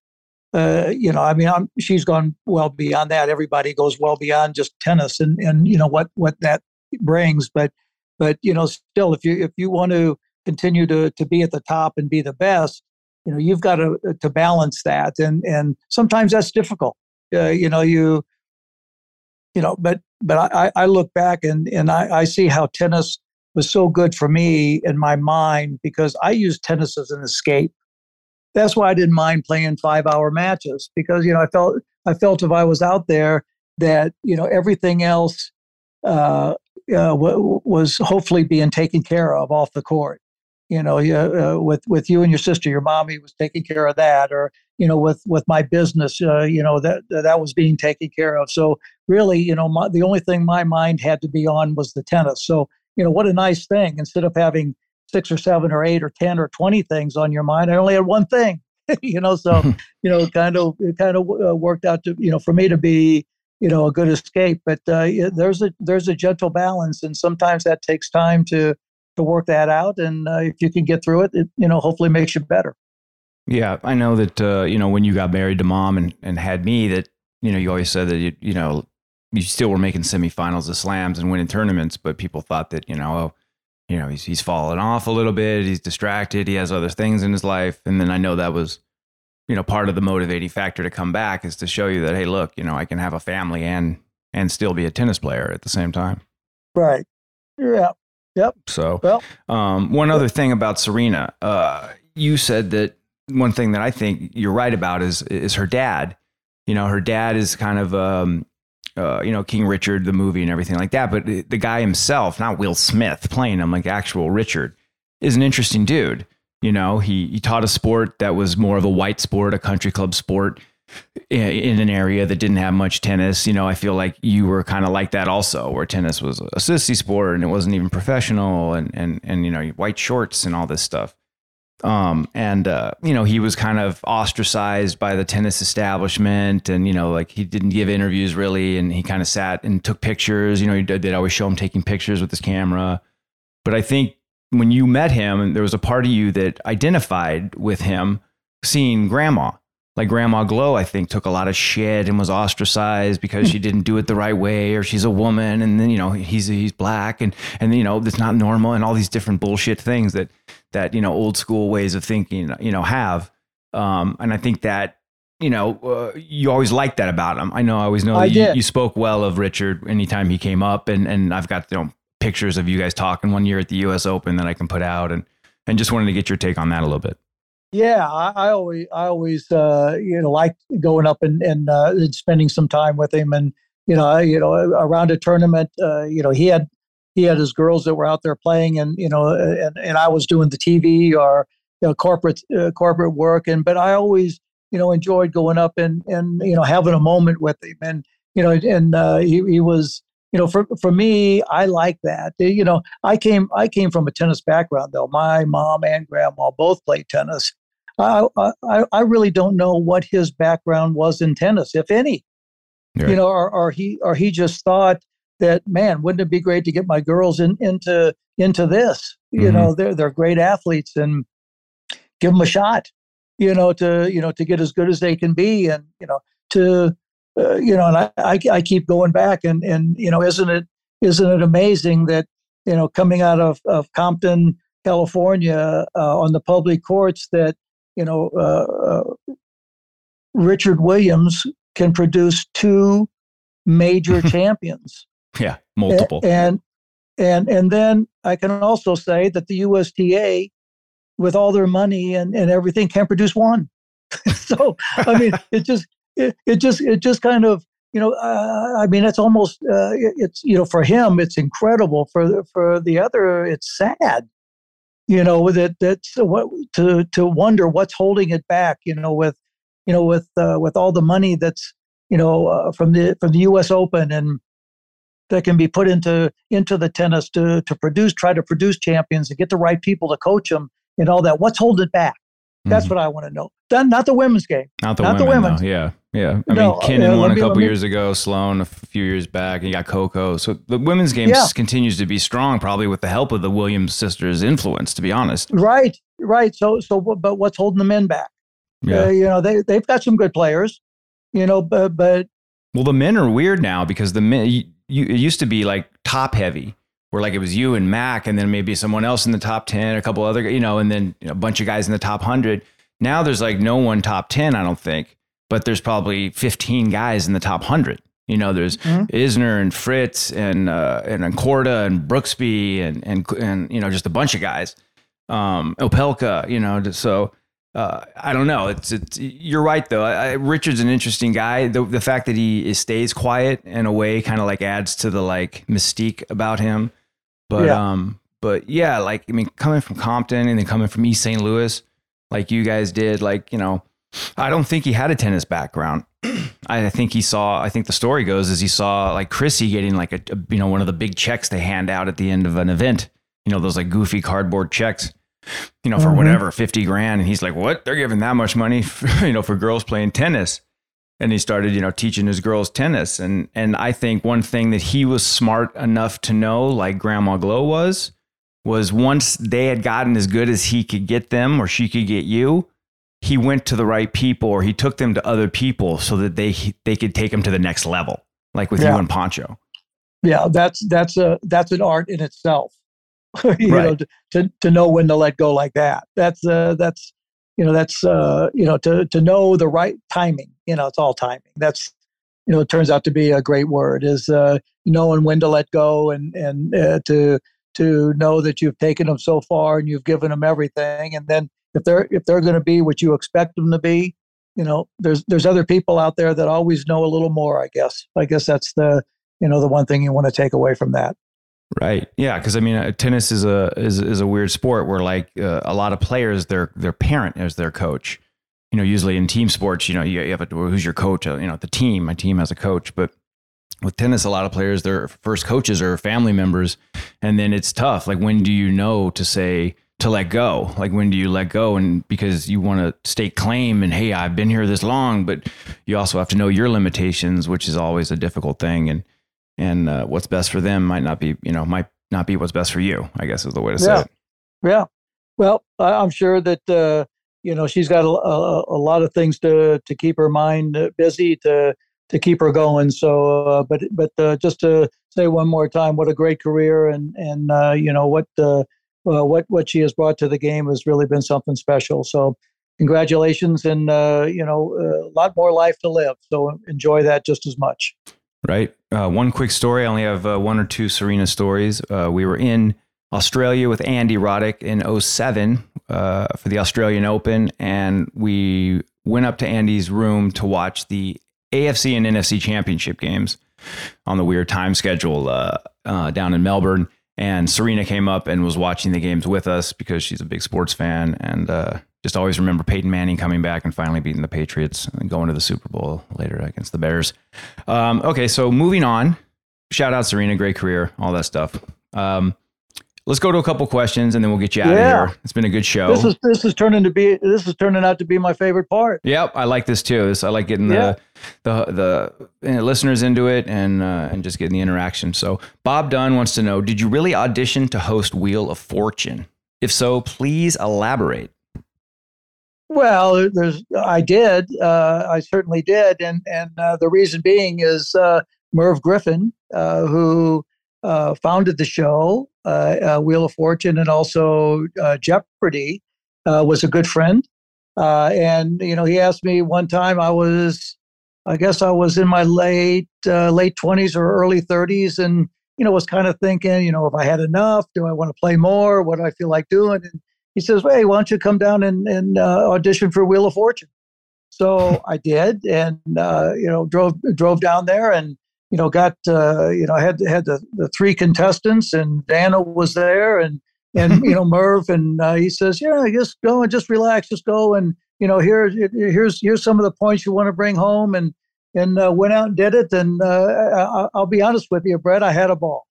Uh, you know i mean I'm, she's gone well beyond that. Everybody goes well beyond just tennis and and you know what what that brings. But but you know still if you if you want to continue to to be at the top and be the best you know you've got to to balance that. And and sometimes that's difficult uh, you know you you know but but i i look back and and i i see how tennis was so good for me in my mind because i used tennis as an escape. That's why i didn't mind playing five hour matches because you know i felt i felt if i was out there that you know everything else uh, uh w- was hopefully being taken care of off the court you know yeah, uh, with with you and your sister your mommy was taking care of that or you know with with my business uh, you know that that was being taken care of. So really you know my, the only thing my mind had to be on was the tennis. So you know what a nice thing instead of having six or seven or eight or ten or 20 things on your mind i only had one thing you know? So you know kind of it kind of uh, worked out to you know for me to be you know a good escape. But uh, yeah, there's a there's a gentle balance and sometimes that takes time to to work that out and uh, if you can get through it it you know hopefully makes you better. Yeah, I know that uh, you know when you got married to mom and, and had me that you know you always said that you you know you still were making semifinals of slams and winning tournaments, but people thought that you know oh you know he's he's fallen off a little bit, he's distracted, he has other things in his life, and then I know that was you know part of the motivating factor to come back is to show you that hey look you know I can have a family and and still be a tennis player at the same time. right. Yeah yep So well um, one other thing about Serena, uh, you said that one thing that I think you're right about is is her dad. You know, her dad is kind of um, uh, you know King Richard, the movie, and everything like that. But the guy himself, not Will Smith playing him like actual Richard, is an interesting dude. You know, he he taught a sport that was more of a white sport, a country club sport in an area that didn't have much tennis. You know, I feel like you were kind of like that also, where tennis was a sissy sport and it wasn't even professional, and and and you know, white shorts and all this stuff. Um, and uh, you know, he was kind of ostracized by the tennis establishment, and you know, like he didn't give interviews really, and he kind of sat and took pictures. You know, they'd always show him taking pictures with his camera. But I think when you met him, there was a part of you that identified with him, seeing grandma. Like Grandma Glow, I think, took a lot of shit and was ostracized because she didn't do it the right way, or she's a woman, and then you know he's he's black, and and you know that's not normal, and all these different bullshit things that that you know old school ways of thinking you know have. Um, and I think that you know uh, you always liked that about him. I know I always know I that you, you spoke well of Richard anytime he came up, and and I've got you know pictures of you guys talking one year at the U.S. Open that I can put out, and and just wanted to get your take on that a little bit. Yeah, I, I always, I always, uh, you know, liked going up and and, uh, and spending some time with him, and you know, you know, around a tournament, uh, you know, he had he had his girls that were out there playing, and you know, and and I was doing the TV or you know, corporate uh, corporate work, and but I always, you know, enjoyed going up and and you know having a moment with him, and you know, and uh, he he was you know, for for me, I like that. You know, I came I came from a tennis background though. My mom and grandma both played tennis. I I, I really don't know what his background was in tennis, if any. Right. You know, or, or he or he just thought that man, wouldn't it be great to get my girls in, into into this? You mm-hmm. know, they're they're great athletes and give them a shot. You know, to you know to get as good as they can be, and you know to uh, you know, and I, I, I keep going back and and you know, isn't it isn't it amazing that you know coming out of of Compton, California, uh, on the public courts that you know uh, uh Richard Williams can produce two major champions. Yeah, multiple. And and and then I can also say that the USTA, with all their money and, and everything, can produce one. so I mean, it just it, it just it just kind of you know uh, I mean it's almost uh, it, it's you know for him it's incredible for the, for the other it's sad you know that that's what to to wonder what's holding it back you know with you know with uh, with all the money that's you know uh, from the from the U.S. Open and that can be put into into the tennis to to produce try to produce champions and get the right people to coach them and all that what's holding it back that's mm-hmm. what I want to know. Then not the women's game. Not the not women, the women's. No. Yeah, yeah. I no, mean, Kenin uh, won a couple years ago. Sloane a few years back. And you got Coco. So the women's game yeah. continues to be strong, probably with the help of the Williams sisters' influence. To be honest. Right, right. So, so, but what's holding the men back? Yeah. Uh, you know, they they've got some good players. You know, but but. Well, the men are weird now because the men. You, you, it used to be like top heavy where like it was you and Mac, and then maybe someone else in the top 10, a couple other, you know, and then you know, a bunch of guys in the top 100. Now there's like no one top 10, I don't think, but there's probably 15 guys in the top 100. You know, there's mm-hmm. Isner and Fritz and uh, and Korda and Brooksby and and and you know just a bunch of guys. Um, Opelka, you know, so uh, I don't know. It's it's you're right though. I, Richard's an interesting guy. The the fact that he is, stays quiet in a way kind of like adds to the like mystique about him. But yeah. um, but yeah, like I mean, coming from Compton and then coming from East St. Louis, like you guys did, like you know, I don't think he had a tennis background. I think he saw. I think the story goes is he saw like Chrissy getting like a, a you know one of the big checks they hand out at the end of an event. You know those like goofy cardboard checks. You know for mm-hmm. whatever fifty grand, and he's like, "What? They're giving that much money? For, you know for girls playing tennis?" And he started you know teaching his girls tennis and and i think one thing that he was smart enough to know like grandma glow was was once they had gotten as good as he could get them or she could get you he went to the right people or he took them to other people so that they they could take them to the next level like with yeah. you and Pancho yeah that's that's a that's an art in itself you right. know to, to to know when to let go like that that's uh that's you know that's uh you know to to know the right timing you know, it's all timing. That's, you know, it turns out to be a great word is uh, knowing when to let go and, and uh, to, to know that you've taken them so far and you've given them everything. And then if they're, if they're going to be what you expect them to be, you know, there's, there's other people out there that always know a little more, I guess. I guess that's the, you know, the one thing you want to take away from that. Right. Yeah. Because I mean, uh, tennis is a is, is a weird sport where like uh, a lot of players, their their parent is their coach, you know, usually in team sports, you know, you, have a, who's your coach, uh, you know, the team, my team has a coach, but with tennis, a lot of players, their first coaches are family members. And then it's tough. Like, when do you know to say, to let go? Like, when do you let go? And because you want to stake claim and, hey, I've been here this long, but you also have to know your limitations, which is always a difficult thing. And, and uh, what's best for them might not be, you know, might not be what's best for you, I guess is the way to yeah. say it. Yeah. Well, I'm sure that, uh, you know she's got a, a, a, lot of things to to keep her mind busy to to keep her going so uh, but but uh, just to say one more time what a great career and and uh, you know what uh, what what she has brought to the game has really been something special so congratulations and uh, you know a lot more life to live so enjoy that just as much right uh, one quick story i only have one or two serena stories we were in Australia with Andy Roddick in 07 uh, for the Australian Open. And we went up to Andy's room to watch the AFC and NFC championship games on the weird time schedule uh, uh, down in Melbourne. And Serena came up and was watching the games with us because she's a big sports fan. And uh, just always remember Peyton Manning coming back and finally beating the Patriots and going to the Super Bowl later against the Bears. Um, okay, so moving on. Shout out Serena, great career, all that stuff. Um, let's go to a couple questions and then we'll get you out Yeah. of here. It's been a good show. This is this is turning to be this is turning out to be my favorite part. Yep, I like this too. This, I like getting Yeah. the the the uh, listeners into it and uh, and just getting the interaction. So Bob Dunn wants to know: Did you really audition to host Wheel of Fortune? If so, please elaborate. Well, there's I did, uh, I certainly did, and and uh, the reason being is uh, Merv Griffin, uh, who uh, founded the show, uh, Wheel of Fortune, and also Jeopardy, was a good friend, and you know he asked me one time. I was, I guess I was in my late late twenties or early thirties, and you know was kind of thinking, you know, if I had enough, do I want to play more? What do I feel like doing? And he says, "Hey, why don't you come down and, and uh, audition for Wheel of Fortune?" So I did, and uh, you know, drove drove down there, and you know, got uh, you know, had had the, the three contestants, and Dana was there, and and you know, Merv, and uh, he says, "Yeah, just go and just relax, just go, and you know, here here's here's some of the points you want to bring home," and and uh, went out and did it, and uh, I, I'll be honest with you, Brett, I had a ball.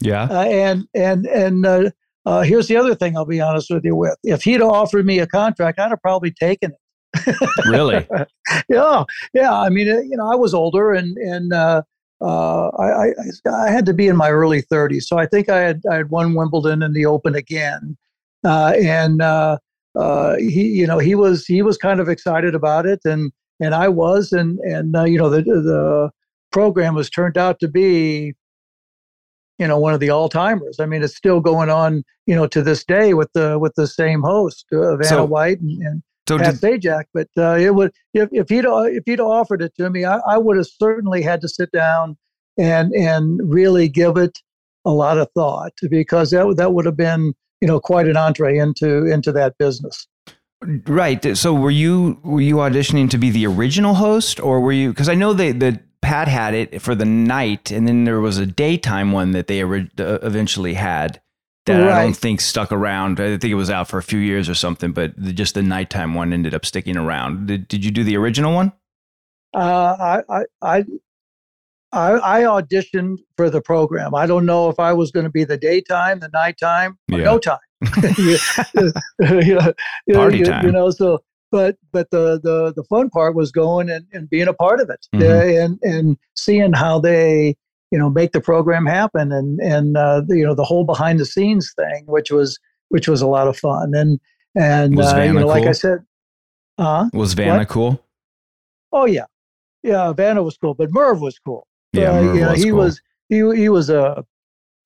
Yeah. Uh, and and and uh, here's the other thing I'll be honest with you with. If he'd offered me a contract, I'd have probably taken it. Really? yeah, yeah. I mean, uh, you know, I was older, and and uh, uh, I, I I had to be in my early 30s, so I think I had I had won Wimbledon in the Open again, uh, and uh, uh, he you know he was he was kind of excited about it, and and I was, and and uh, you know the the program was turned out to be you know one of the all timers. I mean, it's still going on, you know, to this day with the with the same host, uh, Vanna So- White and, and So Pat did, Sajak. But uh, it would if if he'd uh, if he'd offered it to me, I, I would have certainly had to sit down and and really give it a lot of thought because that would- that would have been you know quite an entree into into that business. right. So were you were you auditioning to be the original host, or were you? Because I know they that Pat had it for the night, and then there was a daytime one that they ori- uh, eventually had. That I don't think stuck around. I think it was out for a few years or something, but the, just the nighttime one ended up sticking around. Did, did you do the original one? Uh, I, I I I auditioned for the program. I don't know if I was going to be the daytime, the nighttime, or Yeah. no time. you, you know, Party you- time. You know, so but but the the the fun part was going and, and being a part of it Mhm. uh, and and seeing how they you know make the program happen and and uh, the, you know the whole behind the scenes thing, which was which was a lot of fun and and uh, you know like I said, uh Was Vanna What? cool? oh yeah, yeah, Vanna was cool, but Merv was cool. Yeah, Uh, Merv you know, was he cool. was he he was a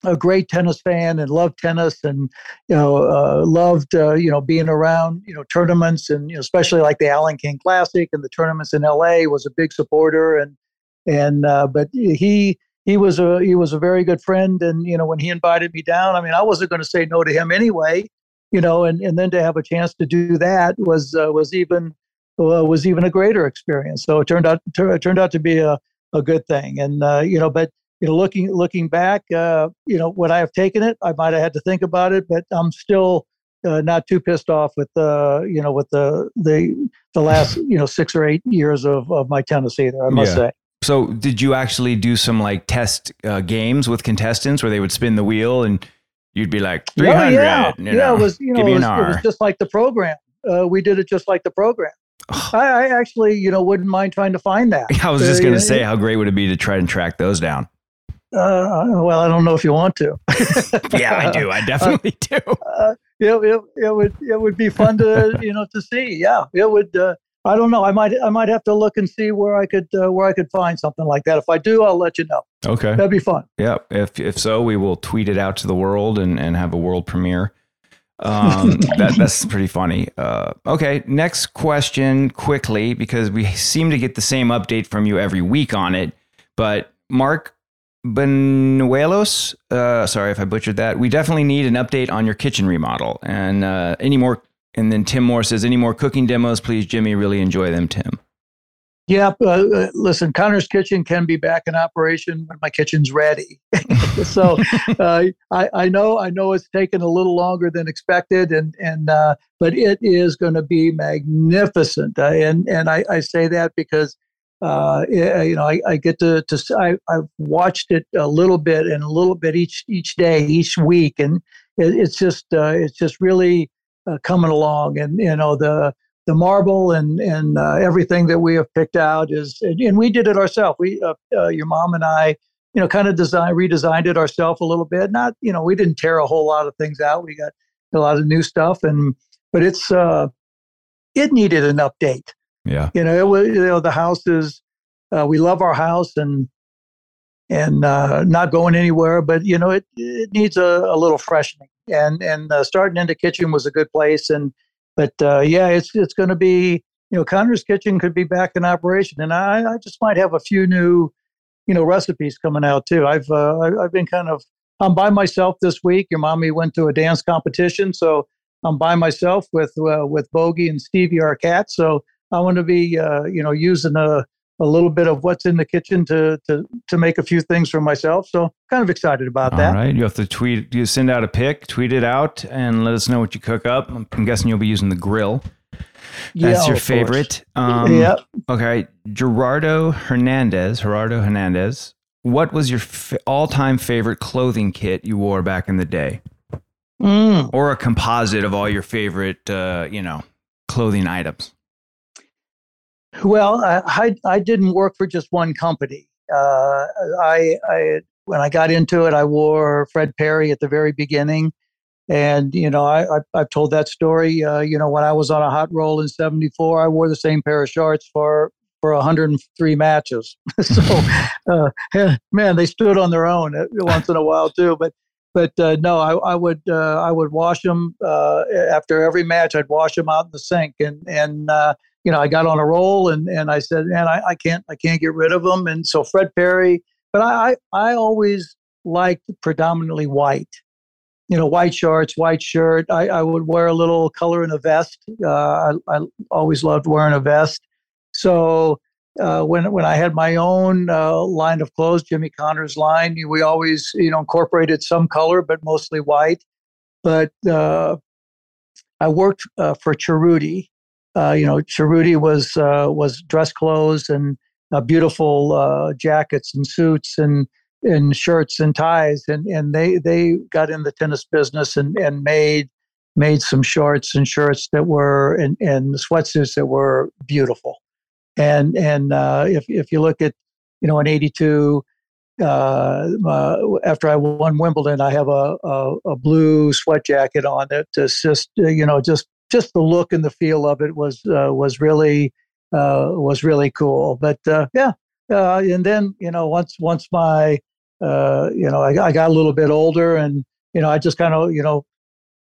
a great tennis fan and loved tennis and you know uh, loved uh, you know being around you know tournaments and you know especially like the Alan King Classic and the tournaments in L.A. was a big supporter and and uh, but he he was a he was a very good friend and you know when he invited me down I mean I wasn't going to say no to him anyway you know and and then to have a chance to do that was uh, was even was even a greater experience so it turned out it turned out to be a a good thing and uh, you know but you know, looking looking back, uh, you know, would I have taken it? I might have had to think about it, but I'm still uh, not too pissed off with the, you know, with the the the last, you know, six or eight years of of my tennis either. I must Yeah. say. So, did you actually do some like test uh, games with contestants where they would spin the wheel and you'd be like three Oh, hundred? yeah, you yeah. know, It was, you know, it was, it was just like the program. Uh, we did it just like the program. I, I actually, you know, wouldn't mind trying to find that. I was just Uh, gonna say, how great would it be to try and track those down? Uh, well, I don't know if you want to. yeah, I do. I definitely do. uh, it, it, it would it would be fun to you know to see. Yeah, it would. Uh, I don't know. I might I might have to look and see where I could uh, where I could find something like that. If I do, I'll let you know. Okay. That'd be fun. Yeah. If if so, we will tweet it out to the world and and have a world premiere. Um, that that's pretty funny. Uh, okay. Next question, quickly, because we seem to get the same update from you every week on it. But Mark Benuelos, uh, sorry if I butchered that. We definitely need an update on your kitchen remodel and uh, any more. And then Tim Moore says, any more cooking demos, please, Jimmy. Really enjoy them, Tim. Yeah, uh, uh, listen, Connor's Kitchen can be back in operation when my kitchen's ready. so uh, I, I, know I know it's taken a little longer than expected, and and uh, but it is going to be magnificent. Uh, and and I, I, say that because uh, you know I, I, get to to I, I've watched it a little bit and a little bit each each day, each week, and it, it's just it's just really coming along. And you know the the marble and and uh, everything that we have picked out is and, and we did it ourselves we uh, uh, your mom and i you know kind of design redesigned it ourselves a little bit. Not you know we didn't tear a whole lot of things out. We got a lot of new stuff and but it's uh it needed an update yeah you know it you know the house is uh, we love our house and and uh, not going anywhere but you know it it needs a, a little freshening and and uh, starting in the kitchen was a good place and but uh, yeah, it's it's going to be you know Connor's Kitchen could be back in operation, and I, I just might have a few new you know recipes coming out too. I've uh, I've been kind of I'm by myself this week. Your mommy went to a dance competition, so I'm by myself with uh, with Bogey and Stevie, our cat. So I want to be uh, you know using a a little bit of what's in the kitchen to to to make a few things for myself. So kind of excited about that. All right, you have to tweet. You send out a pic, tweet it out, and let us know what you cook up. I'm guessing you'll be using the grill. That's yeah, your favorite. Um, yeah. Okay, Gerardo Hernandez. Gerardo Hernandez. What was your f- all-time favorite clothing kit you wore back in the day? Mm. Or a composite of all your favorite, uh, you know, clothing items. Well, I, I didn't work for just one company. Uh, I, I when I got into it, I wore Fred Perry at the very beginning, and you know I, I have told that story. Uh, you know when I was on a hot roll in '74, I wore the same pair of shorts for for 103 matches. so, uh, man, they stood on their own uh, once in a while too. But but uh, no, I, I would uh, I would wash them uh, after every match. I'd wash them out in the sink, and and uh, you know, I got on a roll and, and I said, man, I, I can't, I can't get rid of them. And so Fred Perry, but I, I, always liked predominantly white, you know, white shorts, white shirt. I, I would wear a little color in a vest. Uh, I, I always loved wearing a vest. So uh, when when I had my own uh, line of clothes, Jimmy Connors line, we always you know incorporated some color, but mostly white. But uh, I worked uh, for Cerruti, uh, you know, Cerruti was uh, was dress clothes and uh, beautiful uh, jackets and suits and and shirts and ties, and and they they got in the tennis business and and made made some shorts and shirts that were and and sweatsuits that were beautiful, and and uh, if if you look at you know in '82. Uh, uh, after I won Wimbledon, I have a, a, a blue sweat jacket on that just, you know, just just the look and the feel of it was uh, was really uh, was really cool. But uh, yeah, uh, and then you know once once my uh, you know I, I, got a little bit older and you know I just kind of you know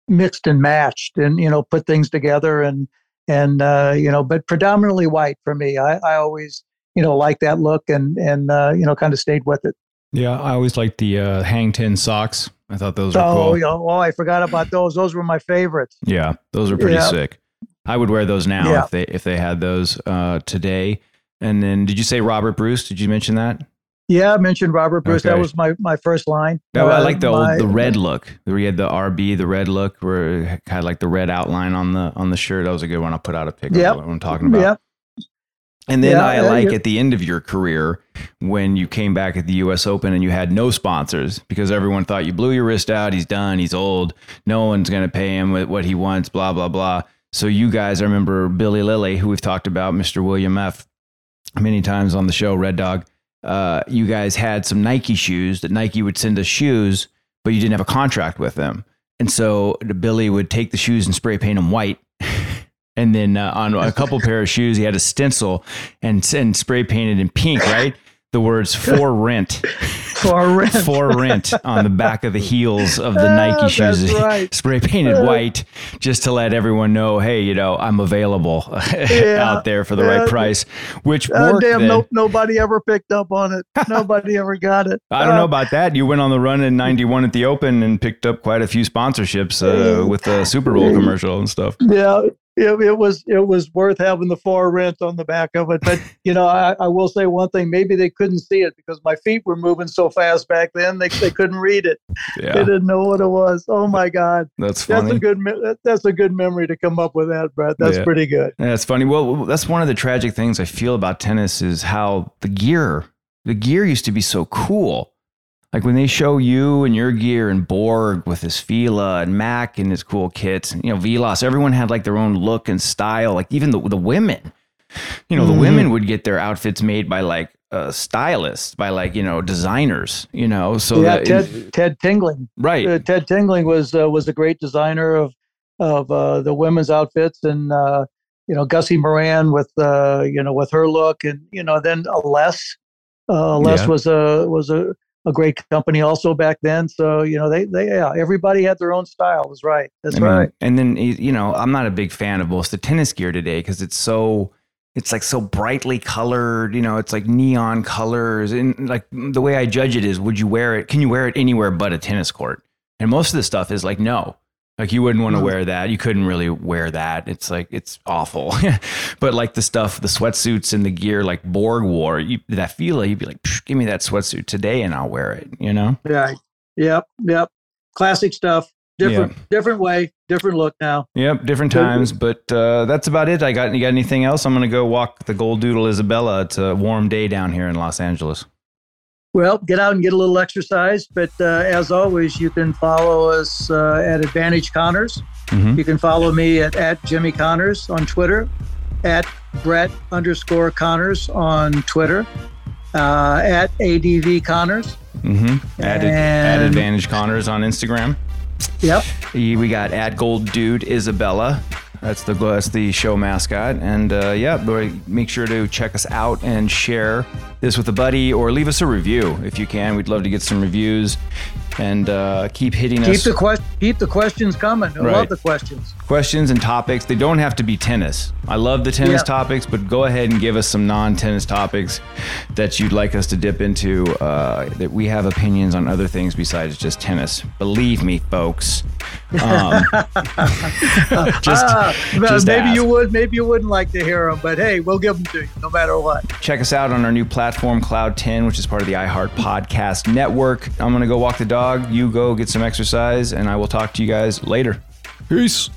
mixed and matched and you know put things together and and uh, you know but predominantly white for me. I, I always you know like that look and and you know kind of stayed with it. Yeah, I always liked the hang ten socks. I thought those were oh, cool. Oh, oh, I forgot about those. Those were my favorites. Yeah, those are pretty yeah. sick. I would wear those now yeah. if they if they had those uh, today. And then, did you say Robert Bruce? Did you mention that? Yeah, I mentioned Robert Bruce. Okay. That was my, my first line. No, uh, I like the my, old the red look. Where he had the RB, the red look, where it had like the red outline on the on the shirt. That was a good one. I'll put out a picture. Yep. What I'm talking about. Yep. And then yeah, I like at the end of your career when you came back at the US Open and you had no sponsors because everyone thought you blew your wrist out, he's done, he's old, no one's going to pay him what he wants, blah, blah, blah. So you guys, I remember Billy Lilly, who we've talked about, Mr. William F. many times on the show, Red Dog. Uh, you guys had some Nike shoes that Nike would send us shoes, but you didn't have a contract with them. And so Billy would take the shoes and spray paint them white and then uh, on a couple pair of shoes he had a stencil and, and spray painted in pink right? The words for rent. For rent. For rent on the back of the heels of the nike shoes. right. spray painted white just to let everyone know hey you know i'm available yeah. out there for the yeah. right price which uh, worked damn no, nobody ever picked up on it. Nobody ever got it. I don't uh, know about that. You went on the run in 91 at the open and picked up quite a few sponsorships uh, with the super bowl commercial and stuff. Yeah it, it, was it was worth having the for rent on the back of it. But you know, I, I, will say one thing: maybe they couldn't see it because my feet were moving so fast back then. They, they couldn't read it. Yeah. They didn't know what it was. Oh my God, that's funny. That's a good that's a good memory to come up with that, Brett. That's yeah. pretty good. Yeah, it's funny. Well, that's one of the tragic things I feel about tennis is how the gear the gear used to be so cool like when they show you and your gear and Borg with his Fila and Mac and his cool kits, and, you know, Vilas, everyone had like their own look and style. Like even the, the women, you know, mm-hmm. the women would get their outfits made by like uh, stylists, by like, you know, designers, you know, so yeah, that, Ted, Ted Tinling, right. Uh, Ted Tinling was, uh, was a great designer of, of uh, the women's outfits and, uh, you know, Gussie Moran with, uh, you know, with her look and, you know, then Les, uh, Les yeah. was a, was a, a great company also back then. So you know, they they yeah, everybody had their own style. Was right. That's mean, right. And then you know, I'm not a big fan of most of the tennis gear today because it's so it's like so brightly colored. You know, it's like neon colors. And like the way I judge it is, would you wear it? Can you wear it anywhere but a tennis court? And most of the stuff is like no. Like you wouldn't want to mm-hmm. wear that. You couldn't really wear that. It's like it's awful. but like the stuff, the sweatsuits and the gear, like Borg wore, you, that Fila, you'd be like, give me that sweatsuit today, and I'll wear it. You know? Yeah. Yep. Yep. Classic stuff. Different, different way, different look now. Yep, different times. But uh, that's about it. I got you. Got anything else? I'm gonna go walk the Gold Doodle Isabella. It's a warm day down here in Los Angeles. Well, get out and get a little exercise. But uh, as always, you can follow us uh, at Advantage Connors. Mm-hmm. You can follow me at, at Jimmy Connors on Twitter, at Brett underscore Connors on Twitter, uh, at ADV Connors. Mm-hmm. At, at Advantage Connors on Instagram. Yep. We got at Golddood Isabella that's the that's the show mascot. And uh, yeah, make sure to check us out and share this with a buddy or leave us a review if you can. We'd love to get some reviews and uh, keep hitting keep us. The que- keep the questions coming. I right. love the questions. Questions and topics. They don't have to be tennis. I love the tennis yeah. topics, but go ahead and give us some non-tennis topics that you'd like us to dip into. Uh, that we have opinions on other things besides just tennis. Believe me, folks. Um, just, uh, just maybe ask. you would, maybe you wouldn't like to hear them, but hey, we'll give them to you no matter what. Check us out on our new platform, Cloud 10, which is part of the iHeart Podcast Network. I'm gonna go walk the dog. You go get some exercise, and I will talk to you guys later. Peace.